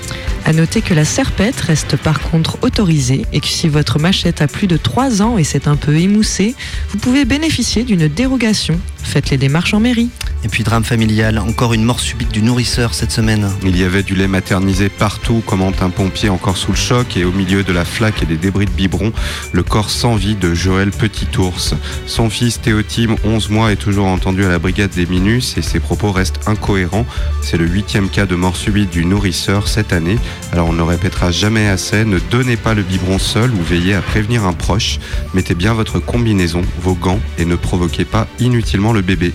À noter que la serpette reste par contre autorisée et que si votre machette a plus de 3 ans et c'est un peu émoussé, vous pouvez bénéficier d'une dérogation. Faites les démarches en mairie. Et puis drame familial, encore une mort subite du nourrisseur cette semaine. Il y avait du lait maternisé partout, commente un pompier encore sous le choc, et au milieu de la flaque et des débris de biberon, le corps sans vie de Joël Petit-Ours. Son fils Théotime, 11 mois, est toujours entendu à la brigade des Minus et ses propos restent incohérents. C'est le huitième cas de mort subite du nourrisseur cette année. Alors on ne répétera jamais assez, ne donnez pas le biberon seul ou veillez à prévenir un proche. Mettez bien votre combinaison, vos gants et ne provoquez pas inutilement le bébé.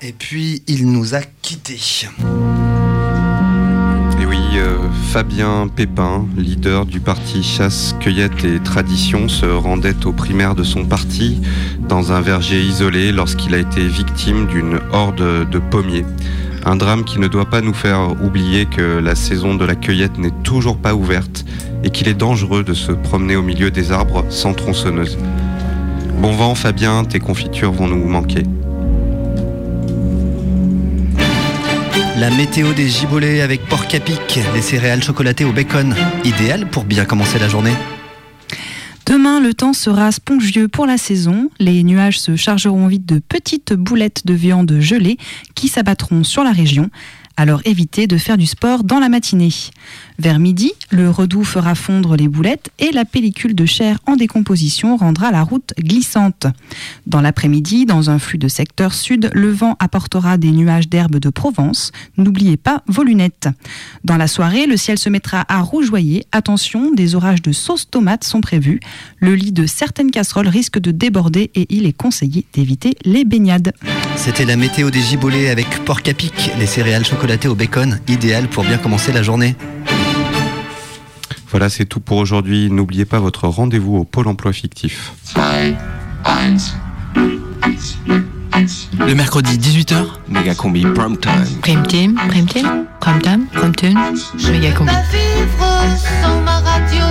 Et puis, il nous a quittés. Euh, Fabien Pépin, leader du parti Chasse, Cueillette et Tradition, se rendait aux primaires de son parti dans un verger isolé lorsqu'il a été victime d'une horde de pommiers. Un drame qui ne doit pas nous faire oublier que la saison de la cueillette n'est toujours pas ouverte et qu'il est dangereux de se promener au milieu des arbres sans tronçonneuse. Bon vent Fabien, tes confitures vont nous manquer. La météo des gibolets avec porc à pic, les céréales chocolatées au bacon, idéal pour bien commencer la journée. Demain, le temps sera spongieux pour la saison. Les nuages se chargeront vite de petites boulettes de viande gelée qui s'abattront sur la région. Alors évitez de faire du sport dans la matinée. Vers midi, le redoux fera fondre les boulettes et la pellicule de chair en décomposition rendra la route glissante. Dans l'après-midi, dans un flux de secteur sud, le vent apportera des nuages d'herbe de Provence. N'oubliez pas vos lunettes. Dans la soirée, le ciel se mettra à rougeoyer. Attention, des orages de sauce tomate sont prévus. Le lit de certaines casseroles risque de déborder et il est conseillé d'éviter les baignades. C'était la météo des gibolets avec porc à pic, les céréales chocolatées au bacon, idéal pour bien commencer la journée. Voilà, c'est tout pour aujourd'hui. N'oubliez pas votre rendez-vous au Pôle emploi fictif. Le mercredi 18h, méga combi prime time. Prime team, prime team, prime time, prime tune, méga combi. Pas vivre sans ma radio.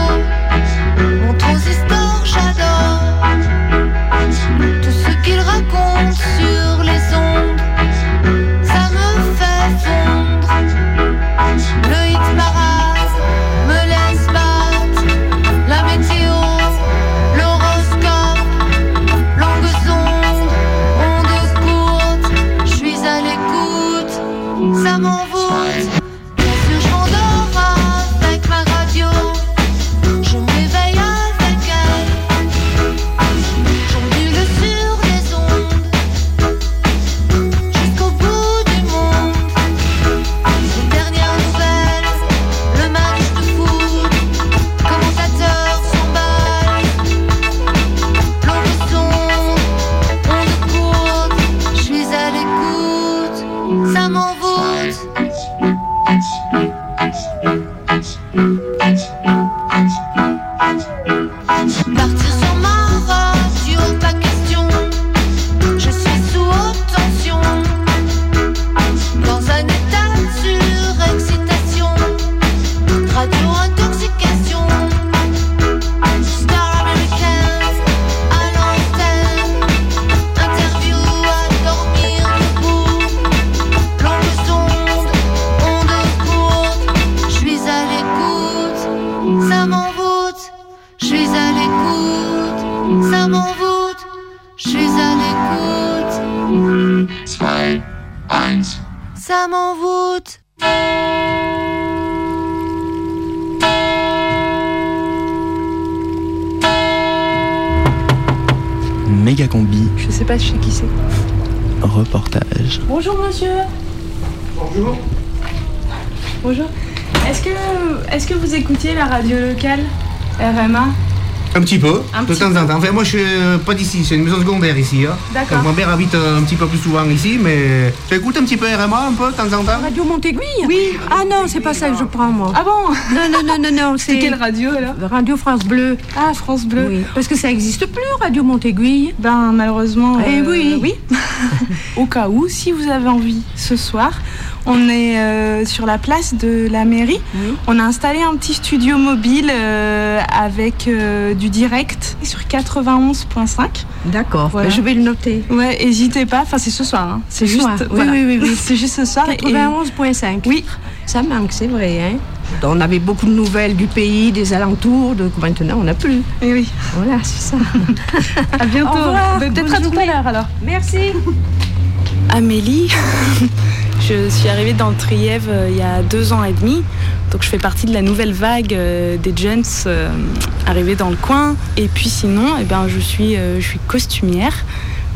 RMA Un petit peu, Un de petit temps en temps. Enfin, moi, je suis euh, pas d'ici, c'est une maison secondaire ici. Hein. D'accord. Mon père habite euh, un petit peu plus souvent ici, mais j'écoute un petit peu RMA un peu de temps en temps? Radio Montéguille Oui. Ah non, c'est pas ça que je prends, moi. Ah bon? Non, non, non, non, non. C'est quelle radio alors? Radio France Bleu. Ah, France Bleu. Oui. Parce que ça n'existe plus, Radio Montéguille. Ben, malheureusement. Eh euh, oui. Oui. Au cas où, si vous avez envie, ce soir, on est euh, sur la place de la mairie. On a installé un petit studio mobile euh, avec euh, du direct sur 91.5. D'accord. Voilà. Je vais le noter. Ouais, n'hésitez pas. Enfin, c'est ce soir. hein. C'est Ce juste. soir. Oui, voilà. oui, oui, oui. C'est juste ce soir. et- 91.5. Oui. Ça manque, c'est vrai. Hein on avait beaucoup de nouvelles du pays, des alentours. De... Maintenant, on n'a plus. Et Eh oui. Voilà, c'est ça. À bientôt. Ben, Peut-être à tout à l'heure alors. Merci. Amélie. Je suis arrivée dans le Trièvre euh, il y a deux ans et demi. Donc je fais partie de la nouvelle vague euh, des jeunes euh, arrivés dans le coin. Et puis sinon, eh ben, je, suis, je suis costumière,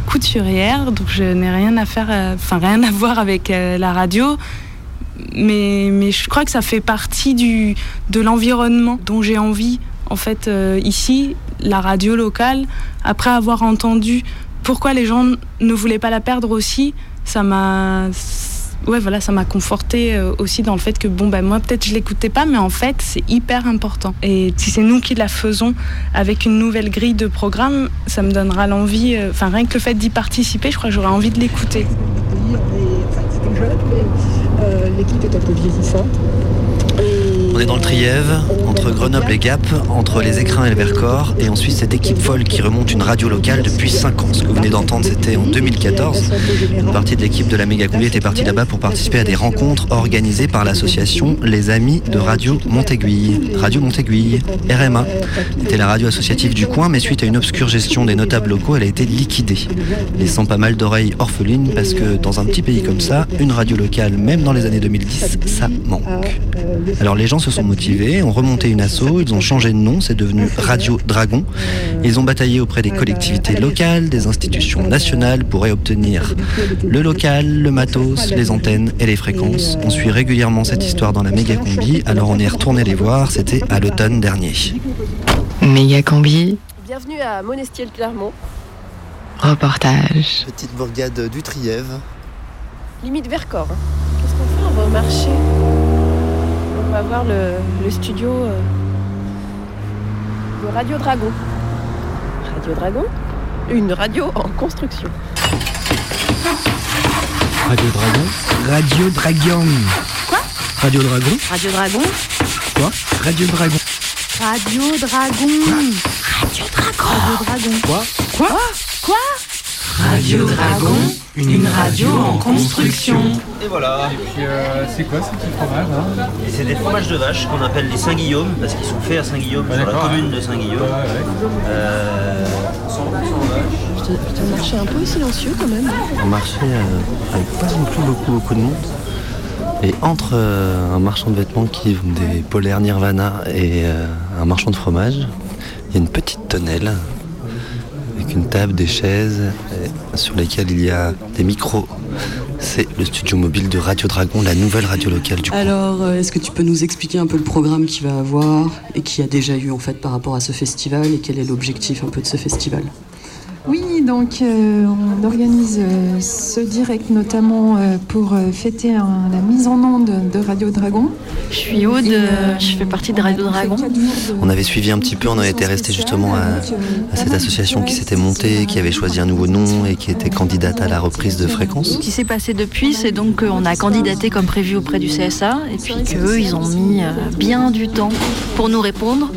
couturière. Donc je n'ai rien à faire, enfin rien à voir avec la radio. Mais, mais je crois que ça fait partie du, de l'environnement dont j'ai envie. En fait, ici, la radio locale, après avoir entendu pourquoi les gens ne voulaient pas la perdre aussi, ça m'a ouais voilà ça m'a conforté euh, aussi dans le fait que bon ben moi peut-être je l'écoutais pas mais en fait c'est hyper important. Et si c'est nous qui la faisons avec une nouvelle grille de programme ça me donnera l'envie euh, enfin rien que le fait d'y participer je crois que j'aurais envie de l'écouter. L'équipe est un peu vieillissante. On est dans le Trièvre, Grenoble et Gap, entre les Écrins et le Vercors, et ensuite cette équipe folle qui remonte une radio locale depuis 5 ans. Ce que vous venez d'entendre, c'était en 2014. Une partie de l'équipe de la Méga était partie là-bas pour participer à des rencontres organisées par l'association Les Amis de Radio Montéguille. Radio Montéguille, RMA, était la radio associative du coin, mais suite à une obscure gestion des notables locaux, elle a été liquidée, laissant pas mal d'oreilles orphelines parce que dans un petit pays comme ça, une radio locale, même dans les années 2010, ça manque. Alors les gens se sont motivés, ont remonté une asso, ils ont changé de nom, c'est devenu Radio Dragon. Ils ont bataillé auprès des collectivités locales, des institutions nationales pour obtenir le local, le matos, les antennes et les fréquences. On suit régulièrement cette histoire dans la méga combi, alors on est retourné les voir, c'était à l'automne dernier. Méga combi, Bienvenue à Monestier-le-Clermont, reportage. Petite bourgade du Trièvre. limite Vercors. hein. Qu'est-ce qu'on fait? On va au marché. On va voir le, le studio euh, de Radio Dragon. Radio Dragon? Une radio en construction. Radio Dragon? Radio Dragon. Quoi? Radio Dragon? Radio Dragon. Quoi? Radio Dragon. Radio Dragon. Radio Dragon. Radio Dragon Quoi? Quoi? Quoi? Radio Dragon, une radio en construction. Et voilà. c'est quoi ce petit fromage là Et c'est des fromages de vache qu'on appelle les Saint-Guillaume, parce qu'ils sont faits à Saint-Guillaume, Ouais, sur la commune de Saint-Guillaume. Euh, 100% vache. C'est un marché un peu silencieux quand même. Un marché euh, avec pas non plus beaucoup beaucoup de monde. Et entre euh, un marchand de vêtements qui vend des polaires Nirvana et euh, un marchand de fromage, il y a une petite tonnelle une table, des chaises et sur lesquelles il y a des micros. C'est le studio mobile de Radio Dragon, la nouvelle radio locale du coin. Alors, euh, est-ce que tu peux nous expliquer un peu le programme qu'il va avoir et qui a déjà eu en fait par rapport à ce festival et quel est l'objectif un peu de ce festival? Oui, donc euh, on organise euh, ce direct notamment euh, pour euh, fêter un- la mise en onde de Radio Dragon. Je suis Aude, euh, je fais partie de Radio Dragon. On avait suivi un petit peu, on avait été resté justement à, à cette association qui s'était montée, qui avait choisi un nouveau nom et qui était candidate à la reprise de fréquence. Ce qui s'est passé depuis, c'est donc qu'on a candidaté comme prévu auprès du CSA et puis qu'eux, ils ont mis euh, bien du temps pour nous répondre.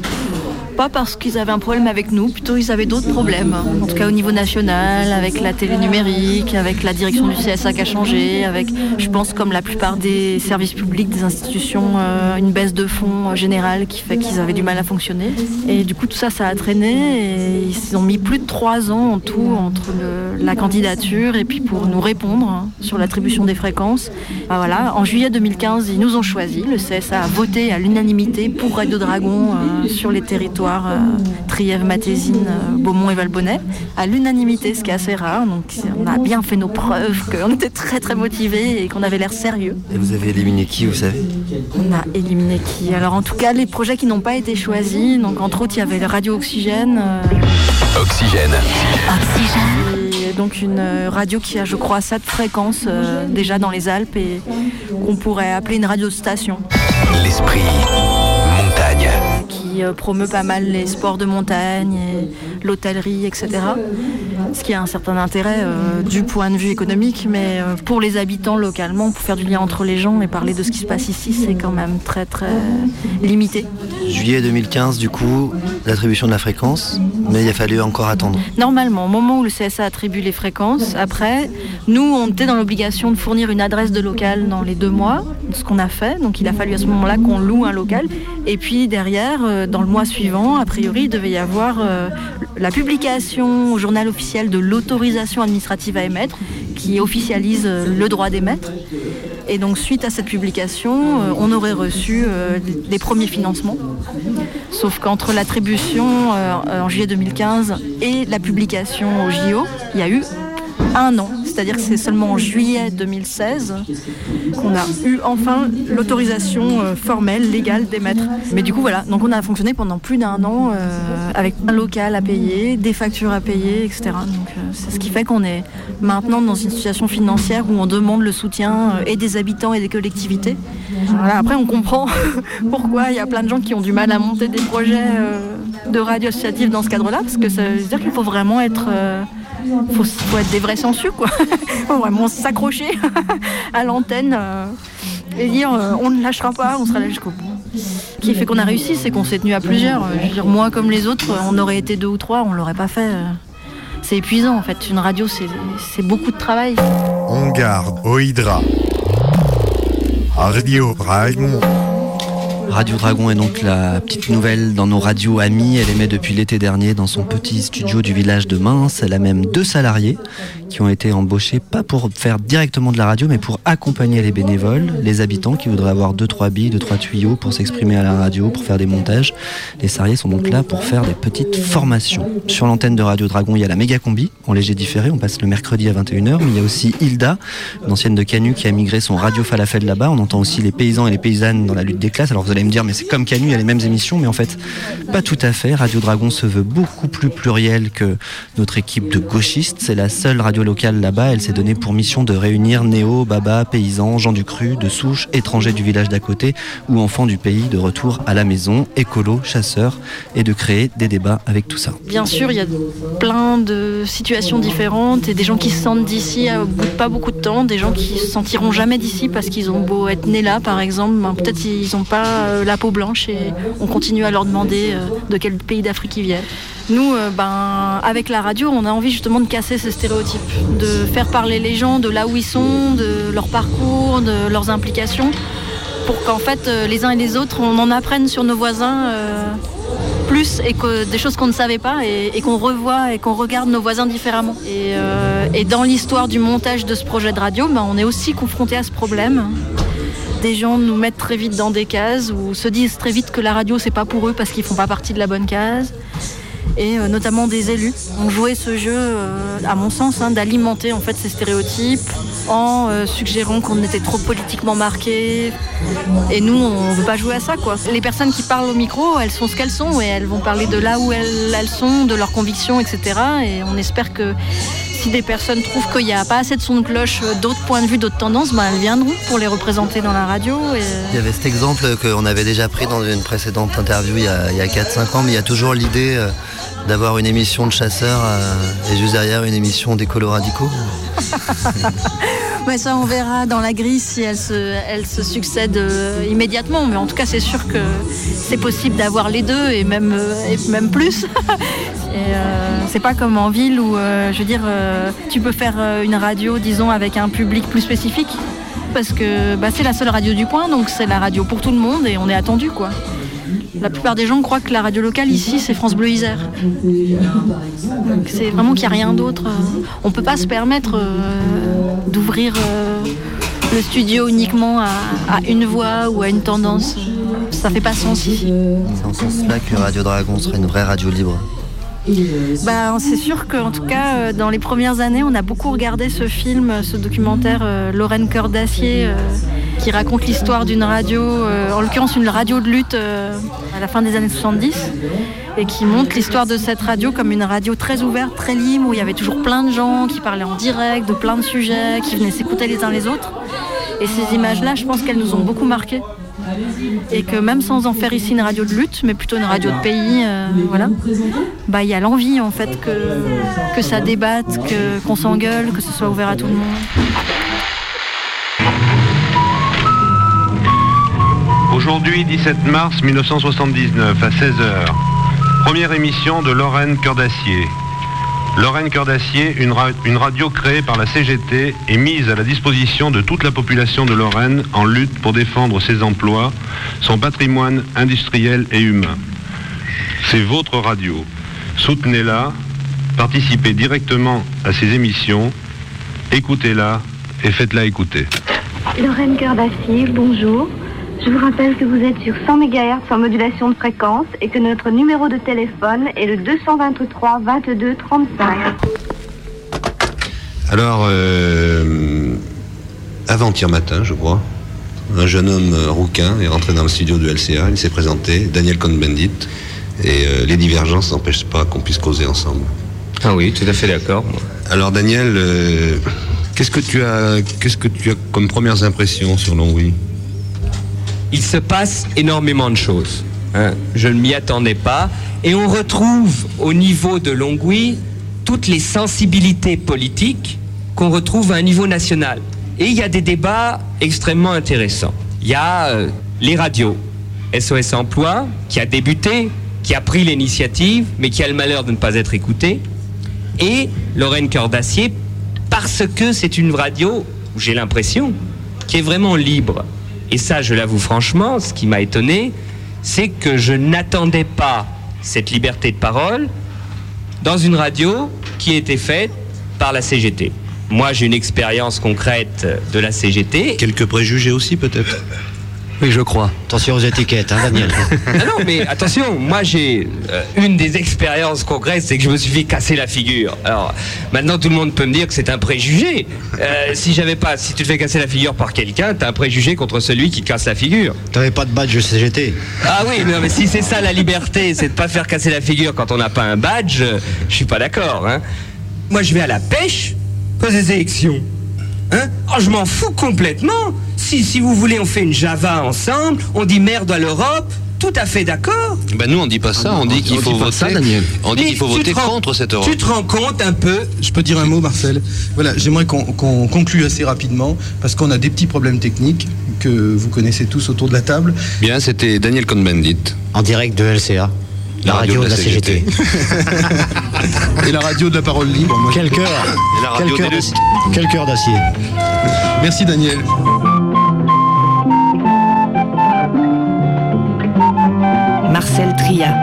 Pas parce qu'ils avaient un problème avec nous, plutôt ils avaient d'autres problèmes. En tout cas au niveau national, avec la télé numérique, avec la direction du CSA qui a changé, avec, je pense, comme la plupart des services publics, des institutions, euh, une baisse de fonds générale qui fait qu'ils avaient du mal à fonctionner. Et du coup, tout ça, ça a traîné et ils ont mis plus de trois ans en tout entre la candidature et puis pour nous répondre sur l'attribution des fréquences. Voilà, en juillet 2015, ils nous ont choisis. Le CSA a voté à l'unanimité pour Radio Dragon euh, sur les territoires euh, Trièves, Matésine, euh, Beaumont et Valbonnet. À l'unanimité, ce qui est assez rare. Donc on a bien fait nos preuves, qu'on était très très motivés et qu'on avait l'air sérieux. Et vous avez éliminé qui, vous savez? On a éliminé qui? Alors en tout cas, les projets qui n'ont pas été choisis, donc entre autres, il y avait le Radio Oxygène. euh, Oxygène. et donc une radio qui a, je crois, sept fréquences euh, déjà dans les Alpes et qu'on pourrait appeler une radiostation. L'esprit montagne. Euh, promeut pas mal les sports de montagne, l'hôtellerie, etc. Ce qui a un certain intérêt euh, du point de vue économique, mais euh, pour les habitants localement, pour faire du lien entre les gens et parler de ce qui se passe ici, c'est quand même très très limité. Juillet 2015, du coup, l'attribution de la fréquence, mais il a fallu encore attendre. Normalement, au moment où le CSA attribue les fréquences, après, nous, on était dans l'obligation de fournir une adresse de local dans les deux mois, ce qu'on a fait. Donc il a fallu à ce moment-là qu'on loue un local. Et puis derrière, euh, dans le mois suivant, a priori, il devait y avoir euh, la publication au journal officiel de l'autorisation administrative à émettre, qui officialise euh, le droit d'émettre. Et donc suite à cette publication, euh, on aurait reçu euh, les premiers financements. Sauf qu'entre l'attribution en juillet 2015 et la publication au JO, il y a eu un an. C'est-à-dire que c'est seulement en juillet 2016 qu'on a eu enfin l'autorisation euh, formelle, légale d'émettre. Mais du coup, voilà. Donc on a fonctionné pendant plus d'un an euh, avec un local à payer, des factures à payer, etc. Donc euh, c'est ce qui fait qu'on est maintenant dans une situation financière où on demande le soutien et des habitants et des collectivités. Voilà, après, on comprend pourquoi il y a plein de gens qui ont du mal à monter des projets de radio associative dans ce cadre-là, parce que ça veut dire qu'il faut vraiment être... faut, faut être des vrais sensus, quoi. faut vraiment s'accrocher à l'antenne euh, et dire euh, on ne lâchera pas, on sera là jusqu'au bout. Ce qui fait qu'on a réussi, c'est qu'on s'est tenu à plusieurs. Je veux dire, moi comme les autres, on aurait été deux ou trois, on l'aurait pas fait. C'est épuisant en fait. Une radio, c'est beaucoup de travail. On garde au Hydra. Radio Dragon. Radio Dragon est donc la petite nouvelle dans nos radios amis. Elle émet depuis l'été dernier dans son petit studio du village de Mince. Elle a même deux salariés qui ont été embauchés, pas pour faire directement de la radio, mais pour accompagner les bénévoles, les habitants qui voudraient avoir deux, trois billes, deux, trois tuyaux pour s'exprimer à la radio, pour faire des montages. Les salariés sont donc là pour faire des petites formations. Sur l'antenne de Radio Dragon, il y a la méga combi en léger différé. On passe le mercredi à 21h, mais il y a aussi Hilda, une ancienne de Canu qui a migré son radio falafel là-bas. On entend aussi les paysans et les paysannes dans la lutte des classes. Alors me dire, mais c'est comme Canu, il y a les mêmes émissions, mais en fait, pas tout à fait. Radio Dragon se veut beaucoup plus pluriel que notre équipe de gauchistes. C'est la seule radio locale là-bas. Elle s'est donnée pour mission de réunir néo, baba, paysans, gens du cru, de souche, étrangers du village d'à côté ou enfants du pays de retour à la maison, écolo, chasseurs, et de créer des débats avec tout ça. Bien sûr, il y a plein de situations différentes et des gens qui se sentent d'ici à pas beaucoup de temps, des gens qui se sentiront jamais d'ici parce qu'ils ont beau être nés là, par exemple, ben, peut-être ils n'ont pas euh, la peau blanche et on continue à leur demander euh, de quel pays d'Afrique ils viennent. Nous, euh, ben, avec la radio, on a envie justement de casser ces stéréotypes, de faire parler les gens de là où ils sont, de leur parcours, de leurs implications, pour qu'en fait, les uns et les autres, on en apprenne sur nos voisins. plus et que des choses qu'on ne savait pas et, qu'on revoit et qu'on regarde nos voisins différemment. Et, et dans l'histoire du montage de ce projet de radio, ben, on est aussi confronté à ce problème. Des gens nous mettent très vite dans des cases ou se disent très vite que la radio c'est pas pour eux parce qu'ils font pas partie de la bonne case. Et euh, notamment des élus ont joué ce jeu, euh, à mon sens, hein, d'alimenter en fait ces stéréotypes en euh, suggérant qu'on était trop politiquement marqué. Et nous, on veut pas jouer à ça. Les personnes qui parlent au micro, elles sont ce qu'elles sont et elles vont parler de là où elles sont, de leurs convictions, etc. Et on espère que si des personnes trouvent qu'il n'y a pas assez de son de cloche, euh, d'autres points de vue, d'autres tendances, ben, elles viendront pour les représenter dans la radio. Et... Il y avait cet exemple qu'on avait déjà pris dans une précédente interview il y a, a 4-5 ans, mais il y a toujours l'idée, euh, d'avoir une émission de chasseurs euh, et juste derrière une émission d'écolos radicaux Ouais, ça, on verra dans la grille si elle se, elle se succède euh, immédiatement. Mais en tout cas, c'est sûr que c'est possible d'avoir les deux et même, euh, même plus. C'est pas comme en ville où, je veux dire, tu peux faire une radio, disons, avec un public plus spécifique. Parce que bah, c'est la seule radio du coin, donc c'est la radio pour tout le monde et on est attendu, quoi. La plupart des gens croient que la radio locale ici, c'est France Bleu Isère. C'est vraiment qu'il n'y a rien d'autre. On peut pas se permettre euh, d'ouvrir euh, le studio uniquement à, une voix ou à une tendance. Ça fait pas sens ici. C'est en ce sens-là que Radio Dragon serait une vraie radio libre. Bah, c'est sûr qu'en tout cas, euh, dans les premières années, on a beaucoup regardé ce film, ce documentaire euh, Lorraine Cœur d'Acier, euh, qui raconte l'histoire d'une radio, euh, en l'occurrence une radio de lutte euh, à la fin des années 70, et qui montre l'histoire de cette radio comme une radio très ouverte, très libre, où il y avait toujours plein de gens qui parlaient en direct de plein de sujets, qui venaient s'écouter les uns les autres. Et ces images-là, je pense qu'elles nous ont beaucoup marqués. Et que même sans en faire ici une radio de lutte, mais plutôt une radio de pays, euh, voilà, bah il y a l'envie en fait que, que ça débatte, qu'on s'engueule, que ce soit ouvert à tout le monde. Aujourd'hui, 17 mars 1979, à 16h. Première émission de Lorraine Cœur d'Acier. Lorraine Cœur d'Acier, une, ra- une radio créée par la CGT et mise à la disposition de toute la population de Lorraine en lutte pour défendre ses emplois, son patrimoine industriel et humain. C'est votre radio. Soutenez-la, participez directement à ses émissions, écoutez-la et faites-la écouter. Lorraine Cœur d'Acier, bonjour. Je vous rappelle que vous êtes sur 100 MHz en modulation de fréquence et que notre numéro de téléphone est le 223 22 35. Alors, euh, avant-hier matin, je crois, un jeune homme rouquin est rentré dans le studio de LCA, il s'est présenté, Daniel Cohn-Bendit, et euh, les divergences n'empêchent pas qu'on puisse causer ensemble. Ah oui, tout à fait d'accord. Alors Daniel, euh, qu'est-ce que tu as, qu'est-ce que tu as comme premières impressions sur Longwy Il se passe énormément de choses. hein. Je ne m'y attendais pas. Et on retrouve au niveau de Longwy toutes les sensibilités politiques qu'on retrouve à un niveau national. Et il y a des débats extrêmement intéressants. Il y a euh, les radios. SOS Emploi, qui a débuté, qui a pris l'initiative, mais qui a le malheur de ne pas être écouté. Et Lorraine Cœur d'Acier, parce que c'est une radio, j'ai l'impression, qui est vraiment libre. Et ça, je l'avoue franchement, ce qui m'a étonné, c'est que je n'attendais pas cette liberté de parole dans une radio qui était faite par la CGT. Moi, j'ai une expérience concrète de la CGT. Quelques préjugés aussi, peut-être? Oui, je crois. Attention aux étiquettes, hein, Daniel. Ah non, mais attention, moi j'ai euh, une des expériences concrètes, c'est que je me suis fait casser la figure. Alors maintenant tout le monde peut me dire que c'est un préjugé. Euh, si j'avais pas, si tu te fais casser la figure par quelqu'un, t'as un préjugé contre celui qui te casse la figure. T'avais pas de badge CGT Ah oui, mais, non, mais si c'est ça la liberté, c'est de pas faire casser la figure quand on n'a pas un badge, je suis pas d'accord. Hein. Moi je vais à la pêche, des élections. Hein? Oh, je m'en fous complètement. Si, si vous voulez, on fait une Java ensemble, on dit merde à l'Europe, tout à fait d'accord. Ben nous, on dit pas ça, on dit qu'il faut voter. ça, Daniel. On dit qu'il faut voter rends- contre cette Europe. Tu te rends compte un peu Je peux dire un mot, Marcel? Voilà, j'aimerais qu'on qu'on conclue assez rapidement parce qu'on a des petits problèmes techniques que vous connaissez tous autour de la table. Bien, c'était Daniel Cohn-Bendit. En direct de LCA. La, radio, de la CGT. Et la radio de la parole libre. moi, Quel cœur Et la radio Quel cœur des d'acier. Quel cœur d'acier Merci Daniel. Marcel Tria,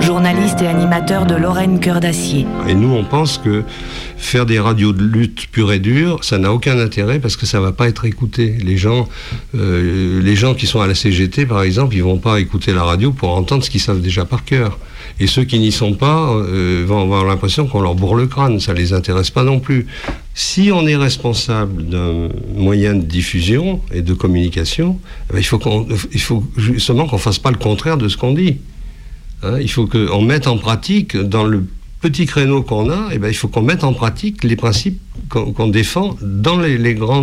journaliste et animateur de Lorraine Cœur d'Acier. Et nous, on pense que faire des radios de lutte pure et dure, ça n'a aucun intérêt parce que ça va pas être écouté. Les gens, euh, les gens qui sont à la CGT, par exemple, ils vont pas écouter la radio pour entendre ce qu'ils savent déjà par cœur. Et ceux qui n'y sont pas euh, vont avoir l'impression qu'on leur bourre le crâne. Ça les intéresse pas non plus. Si on est responsable d'un moyen de diffusion et de communication, eh ben, il faut qu'on, il justement qu'on fasse pas le contraire de ce qu'on dit. Hein, il faut qu'on mette en pratique, dans le petit créneau qu'on a, eh ben, il faut qu'on mette en pratique les principes qu'on défend dans les, grands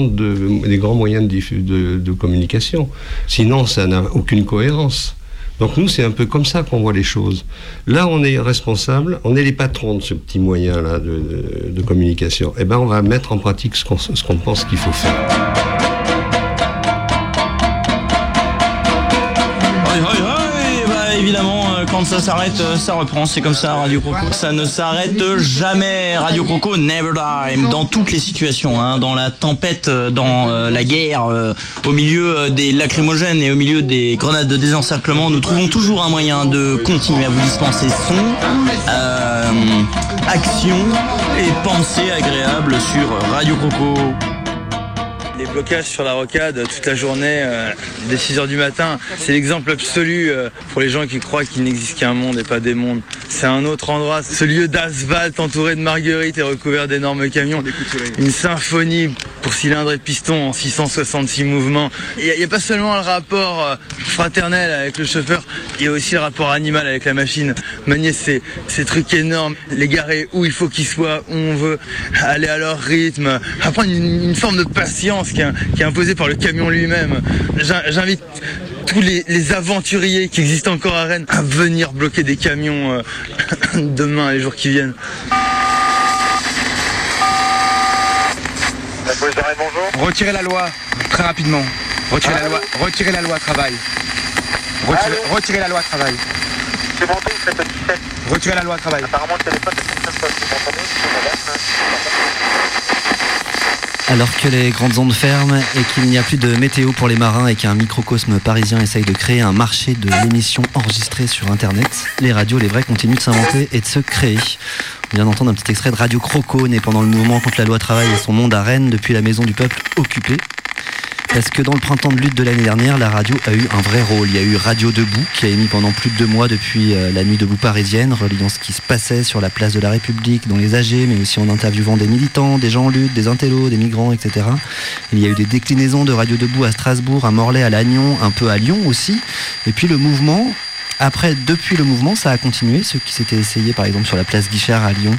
moyens de, communication. Sinon, ça n'a aucune cohérence. Donc nous, c'est un peu comme ça qu'on voit les choses. Là, on est responsable, on est les patrons de ce petit moyen-là de, communication. Eh ben, on va mettre en pratique ce qu'on ce qu'on pense qu'il faut faire. Quand ça s'arrête, euh, ça reprend. C'est comme ça, Radio Croco. Ça ne s'arrête jamais. Radio Croco, never die. Dans toutes les situations, hein, dans la tempête, euh, dans euh, la guerre, euh, au milieu des lacrymogènes et au milieu des grenades de désencerclement, nous trouvons toujours un moyen de continuer à vous dispenser son, euh, action et pensée agréable sur Radio Croco. Sur la rocade toute la journée, euh, dès 6h du matin, c'est l'exemple absolu euh, pour les gens qui croient qu'il n'existe qu'un monde et pas des mondes. C'est un autre endroit, ce lieu d'asphalte entouré de marguerites et recouvert d'énormes camions. Une symphonie pour cylindres et pistons en 666 mouvements. Il n'y a, pas seulement le rapport euh, fraternel avec le chauffeur, il y a aussi le rapport animal avec la machine. Manier ces, ces trucs énormes, les garer où il faut qu'ils soient, où on veut, aller à leur rythme, apprendre une, une forme de patience qui est, qui est imposée par le camion lui-même. J'in- J'invite tous les, les aventuriers qui existent encore à Rennes à venir bloquer des camions euh, demain, les jours qui viennent. Retirez la loi, très rapidement. Retirez la loi, retirez la loi travail. Retirez, retirez la loi travail. C'est bon, Retirez la loi travail. Apparemment, le téléphone Alors que les grandes ondes ferment et qu'il n'y a plus de météo pour les marins et qu'un microcosme parisien essaye de créer un marché de l'émission enregistrée sur Internet, les radios, les vrais, continuent de s'inventer et de se créer. On vient d'entendre un petit extrait de Radio Croco, né pendant le mouvement contre la loi travail et son monde à Rennes depuis la maison du peuple occupée. Parce que dans le printemps de lutte de l'année dernière, la radio a eu un vrai rôle. Il y a eu Radio Debout, qui a émis pendant plus de deux mois depuis euh, la nuit debout parisienne, reliant ce qui se passait sur la place de la République, dans les AG, mais aussi en interviewant des militants, des gens en lutte, des intellos, des migrants, etc. Il y a eu des déclinaisons de Radio Debout à Strasbourg, à Morlaix, à Lannion, un peu à Lyon aussi. Et puis le mouvement, après, depuis le mouvement, ça a continué. Ceux qui s'étaient essayés, par exemple, sur la place Guichard à Lyon,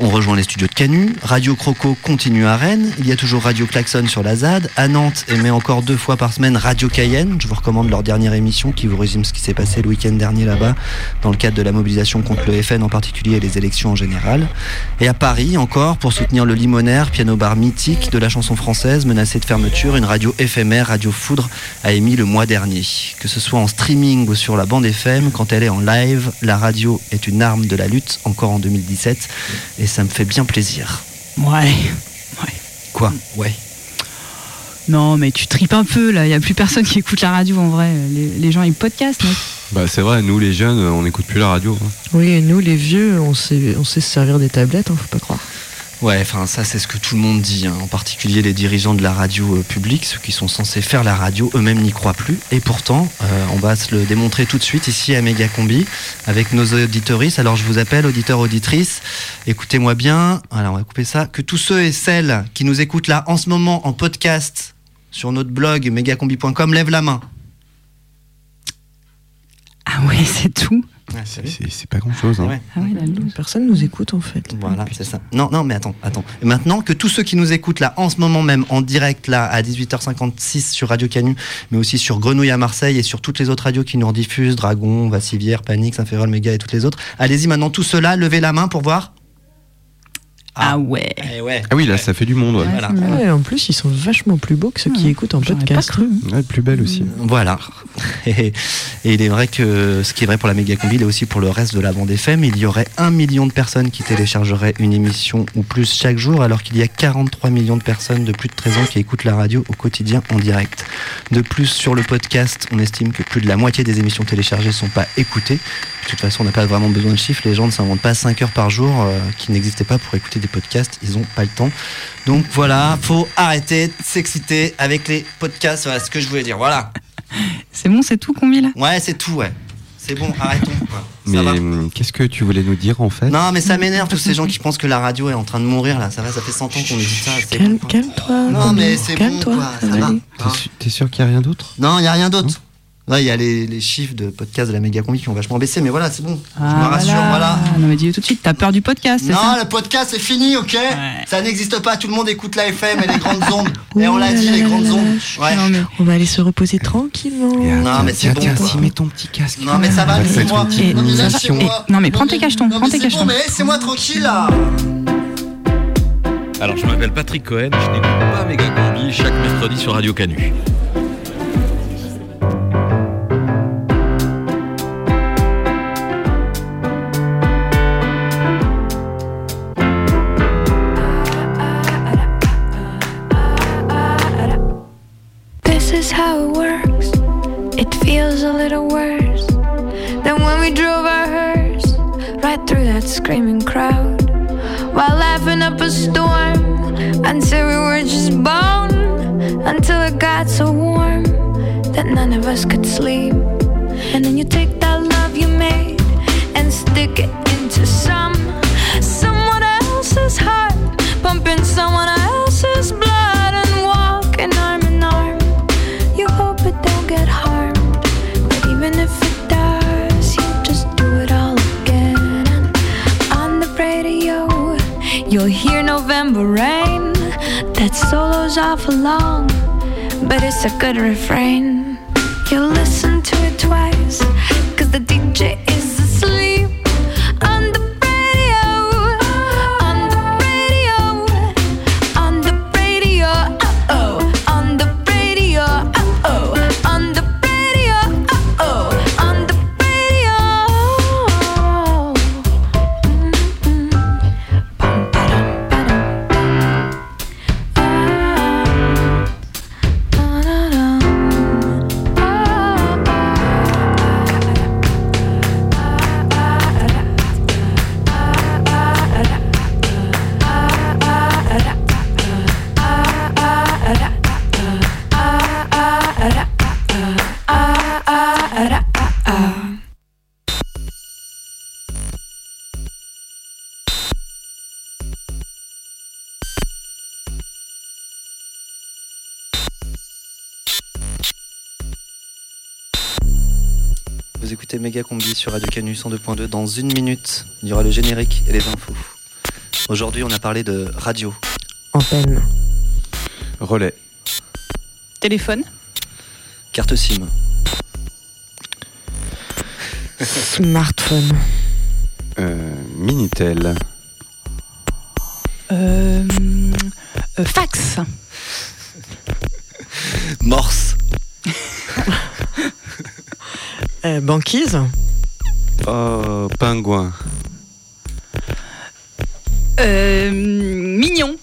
ont rejoint les studios de Canu. Radio Croco continue à Rennes. Il y a toujours Radio Klaxon sur la ZAD. À Nantes, émet encore deux fois par semaine Radio Cayenne. Je vous recommande leur dernière émission qui vous résume ce qui s'est passé le week-end dernier là-bas, dans le cadre de la mobilisation contre le FN en particulier et les élections en général. Et à Paris, encore, pour soutenir le Limonaire, piano bar mythique de la chanson française, menacé de fermeture, une radio éphémère, Radio Foudre, a émis le mois dernier. Que ce soit en streaming ou sur la bande FM, quand elle est en live, la radio est une arme de la lutte, encore en 2017, et ça me fait bien plaisir. Ouais. Quoi? Ouais. Non, mais tu tripes un peu là. Il y a plus personne qui écoute la radio en vrai. Les, les gens ils podcastent. mec. Bah c'est vrai, nous les jeunes, on n'écoute plus la radio. hein. Oui, et nous les vieux, on sait, on sait se servir des tablettes, hein, faut pas croire. Ouais, enfin ça c'est ce que tout le monde dit, hein. en particulier les dirigeants de la radio euh, publique, ceux qui sont censés faire la radio, eux-mêmes n'y croient plus. Et pourtant, euh, on va se le démontrer tout de suite ici à Megacombi avec nos auditoristes. Alors je vous appelle auditeurs, auditrices, écoutez-moi bien. Alors on va couper ça. Que tous ceux et celles qui nous écoutent là en ce moment en podcast sur notre blog megacombi.com lèvent la main. Ah ouais, c'est tout. C'est pas grand chose. Hein. Ah ouais. Personne nous écoute en fait. Voilà, c'est ça. Non, non, mais attends, attends. Et maintenant que tous ceux qui nous écoutent là, en ce moment même, en direct là, à 18h56 sur Radio Canu, mais aussi sur Grenouille à Marseille et sur toutes les autres radios qui nous en diffusent, Dragon, Vassivière, Panique, Saint-Ferrol, Méga et toutes les autres. Allez-y maintenant, tous ceux-là, levez la main pour voir. Ah, ouais. Eh ouais. Ah oui, là ça fait du monde. Ouais, Voilà. Ouais, en plus, ils sont vachement plus beaux que ceux qui écoutent en podcast. Ouais, plus belle aussi. Voilà. Et, et il est vrai que ce qui est vrai pour la méga combi, il est aussi pour le reste de la bande FM. Il y aurait un million de personnes qui téléchargeraient une émission ou plus chaque jour, alors qu'il y a 43 millions de personnes de plus de 13 ans qui écoutent la radio au quotidien en direct. De plus, sur le podcast, on estime que plus de la moitié des émissions téléchargées sont pas écoutées. De toute façon, on n'a pas vraiment besoin de chiffres. Les gens ne s'inventent pas 5 heures par jour euh, qui n'existaient pas pour écouter des podcasts. Ils n'ont pas le temps. Donc voilà, faut arrêter de s'exciter avec les podcasts. Voilà ce que je voulais dire. Voilà. C'est bon, c'est tout qu'on met là? Ouais, c'est tout, ouais. C'est bon, arrêtons. quoi. Ça Mais qu'est-ce que tu voulais nous dire en fait? Non, mais ça m'énerve tous ces gens qui pensent que la radio est en train de mourir là. Ça va, ça fait 100 ans qu'on nous dit ça. c'est Calme, calme-toi. Non, mais c'est bon, calme-toi. quoi. ça va T'es sûr qu'il n'y a rien d'autre? Non, il n'y a rien d'autre. Là, il y a les, les chiffres de podcast de la méga combi qui ont vachement baissé, mais voilà, c'est bon. je me Ah, rassure, voilà. Non, mais dis-le tout de suite, t'as peur du podcast, c'est Non, ça le podcast c'est fini, ok Ça n'existe pas, tout le monde écoute la FM et les grandes ondes. et on l'a dit, les grandes ondes. Ouais. On va aller se reposer tranquillement. Non, mais c'est bon. tiens, si, mets ton petit casque. Non, mais ça va, laissez-moi. Non, mais musique. lâchez-moi. Non, mais prends tes cachetons, Non, prends mais tes c'est cachetons. bon, mais laissez-moi tranquille là. Alors, je m'appelle Patrick Cohen, je n'écoute pas Méga Combi chaque mercredi sur Radio Canu. Us could sleep. And then you take that love you made and stick it into some someone else's heart, pumping someone else's blood and walking arm in arm. You hope it don't get harmed, but even if it does, you just do it all again. And on the radio, you'll hear November rain. That solo's awful long, but it's a good refrain you listen Vous écoutez Méga Combi sur Radio Canu 102.2. Dans une minute, il y aura le générique et les infos. Aujourd'hui, on a parlé de radio. Antenne. Relais. Téléphone Carte SIM. Smartphone. Euh, Minitel. Euh, euh, fax. Morse. Euh, banquise. Oh, pingouin. Euh, mignon.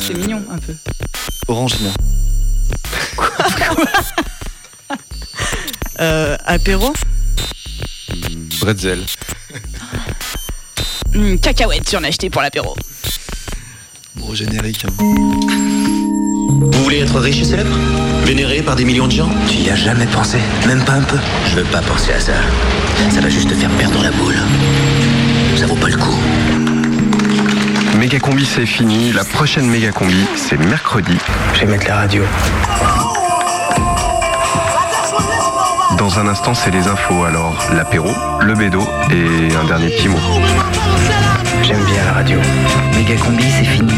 C'est mignon un peu. Orangina. Euh, apéro. Bretzel. Hum, cacahuètes, j'en ai acheté pour l'apéro. Bon, générique. hein. Vous voulez être riche et célèbre Vénéré par des millions de gens Tu y as jamais pensé Même pas un peu Je veux pas penser à ça. Ça va juste te faire perdre la boule. Ça vaut pas le coup. Méga combi, c'est fini. La prochaine méga combi, c'est mercredi. Je vais mettre la radio. Dans un instant, c'est les infos. Alors, l'apéro, le bédo et un dernier petit mot. J'aime bien la radio. Méga combi, c'est fini.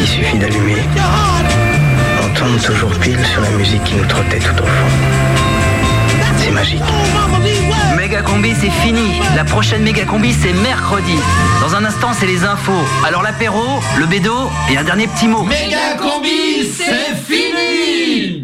Il suffit d'allumer tombe toujours pile sur la musique qui nous trottait tout au fond. C'est magique. Méga combi, c'est fini. La prochaine méga combi, c'est mercredi. Dans un instant, c'est les infos. Alors l'apéro, le bédo et un dernier petit mot. Méga combi, c'est fini.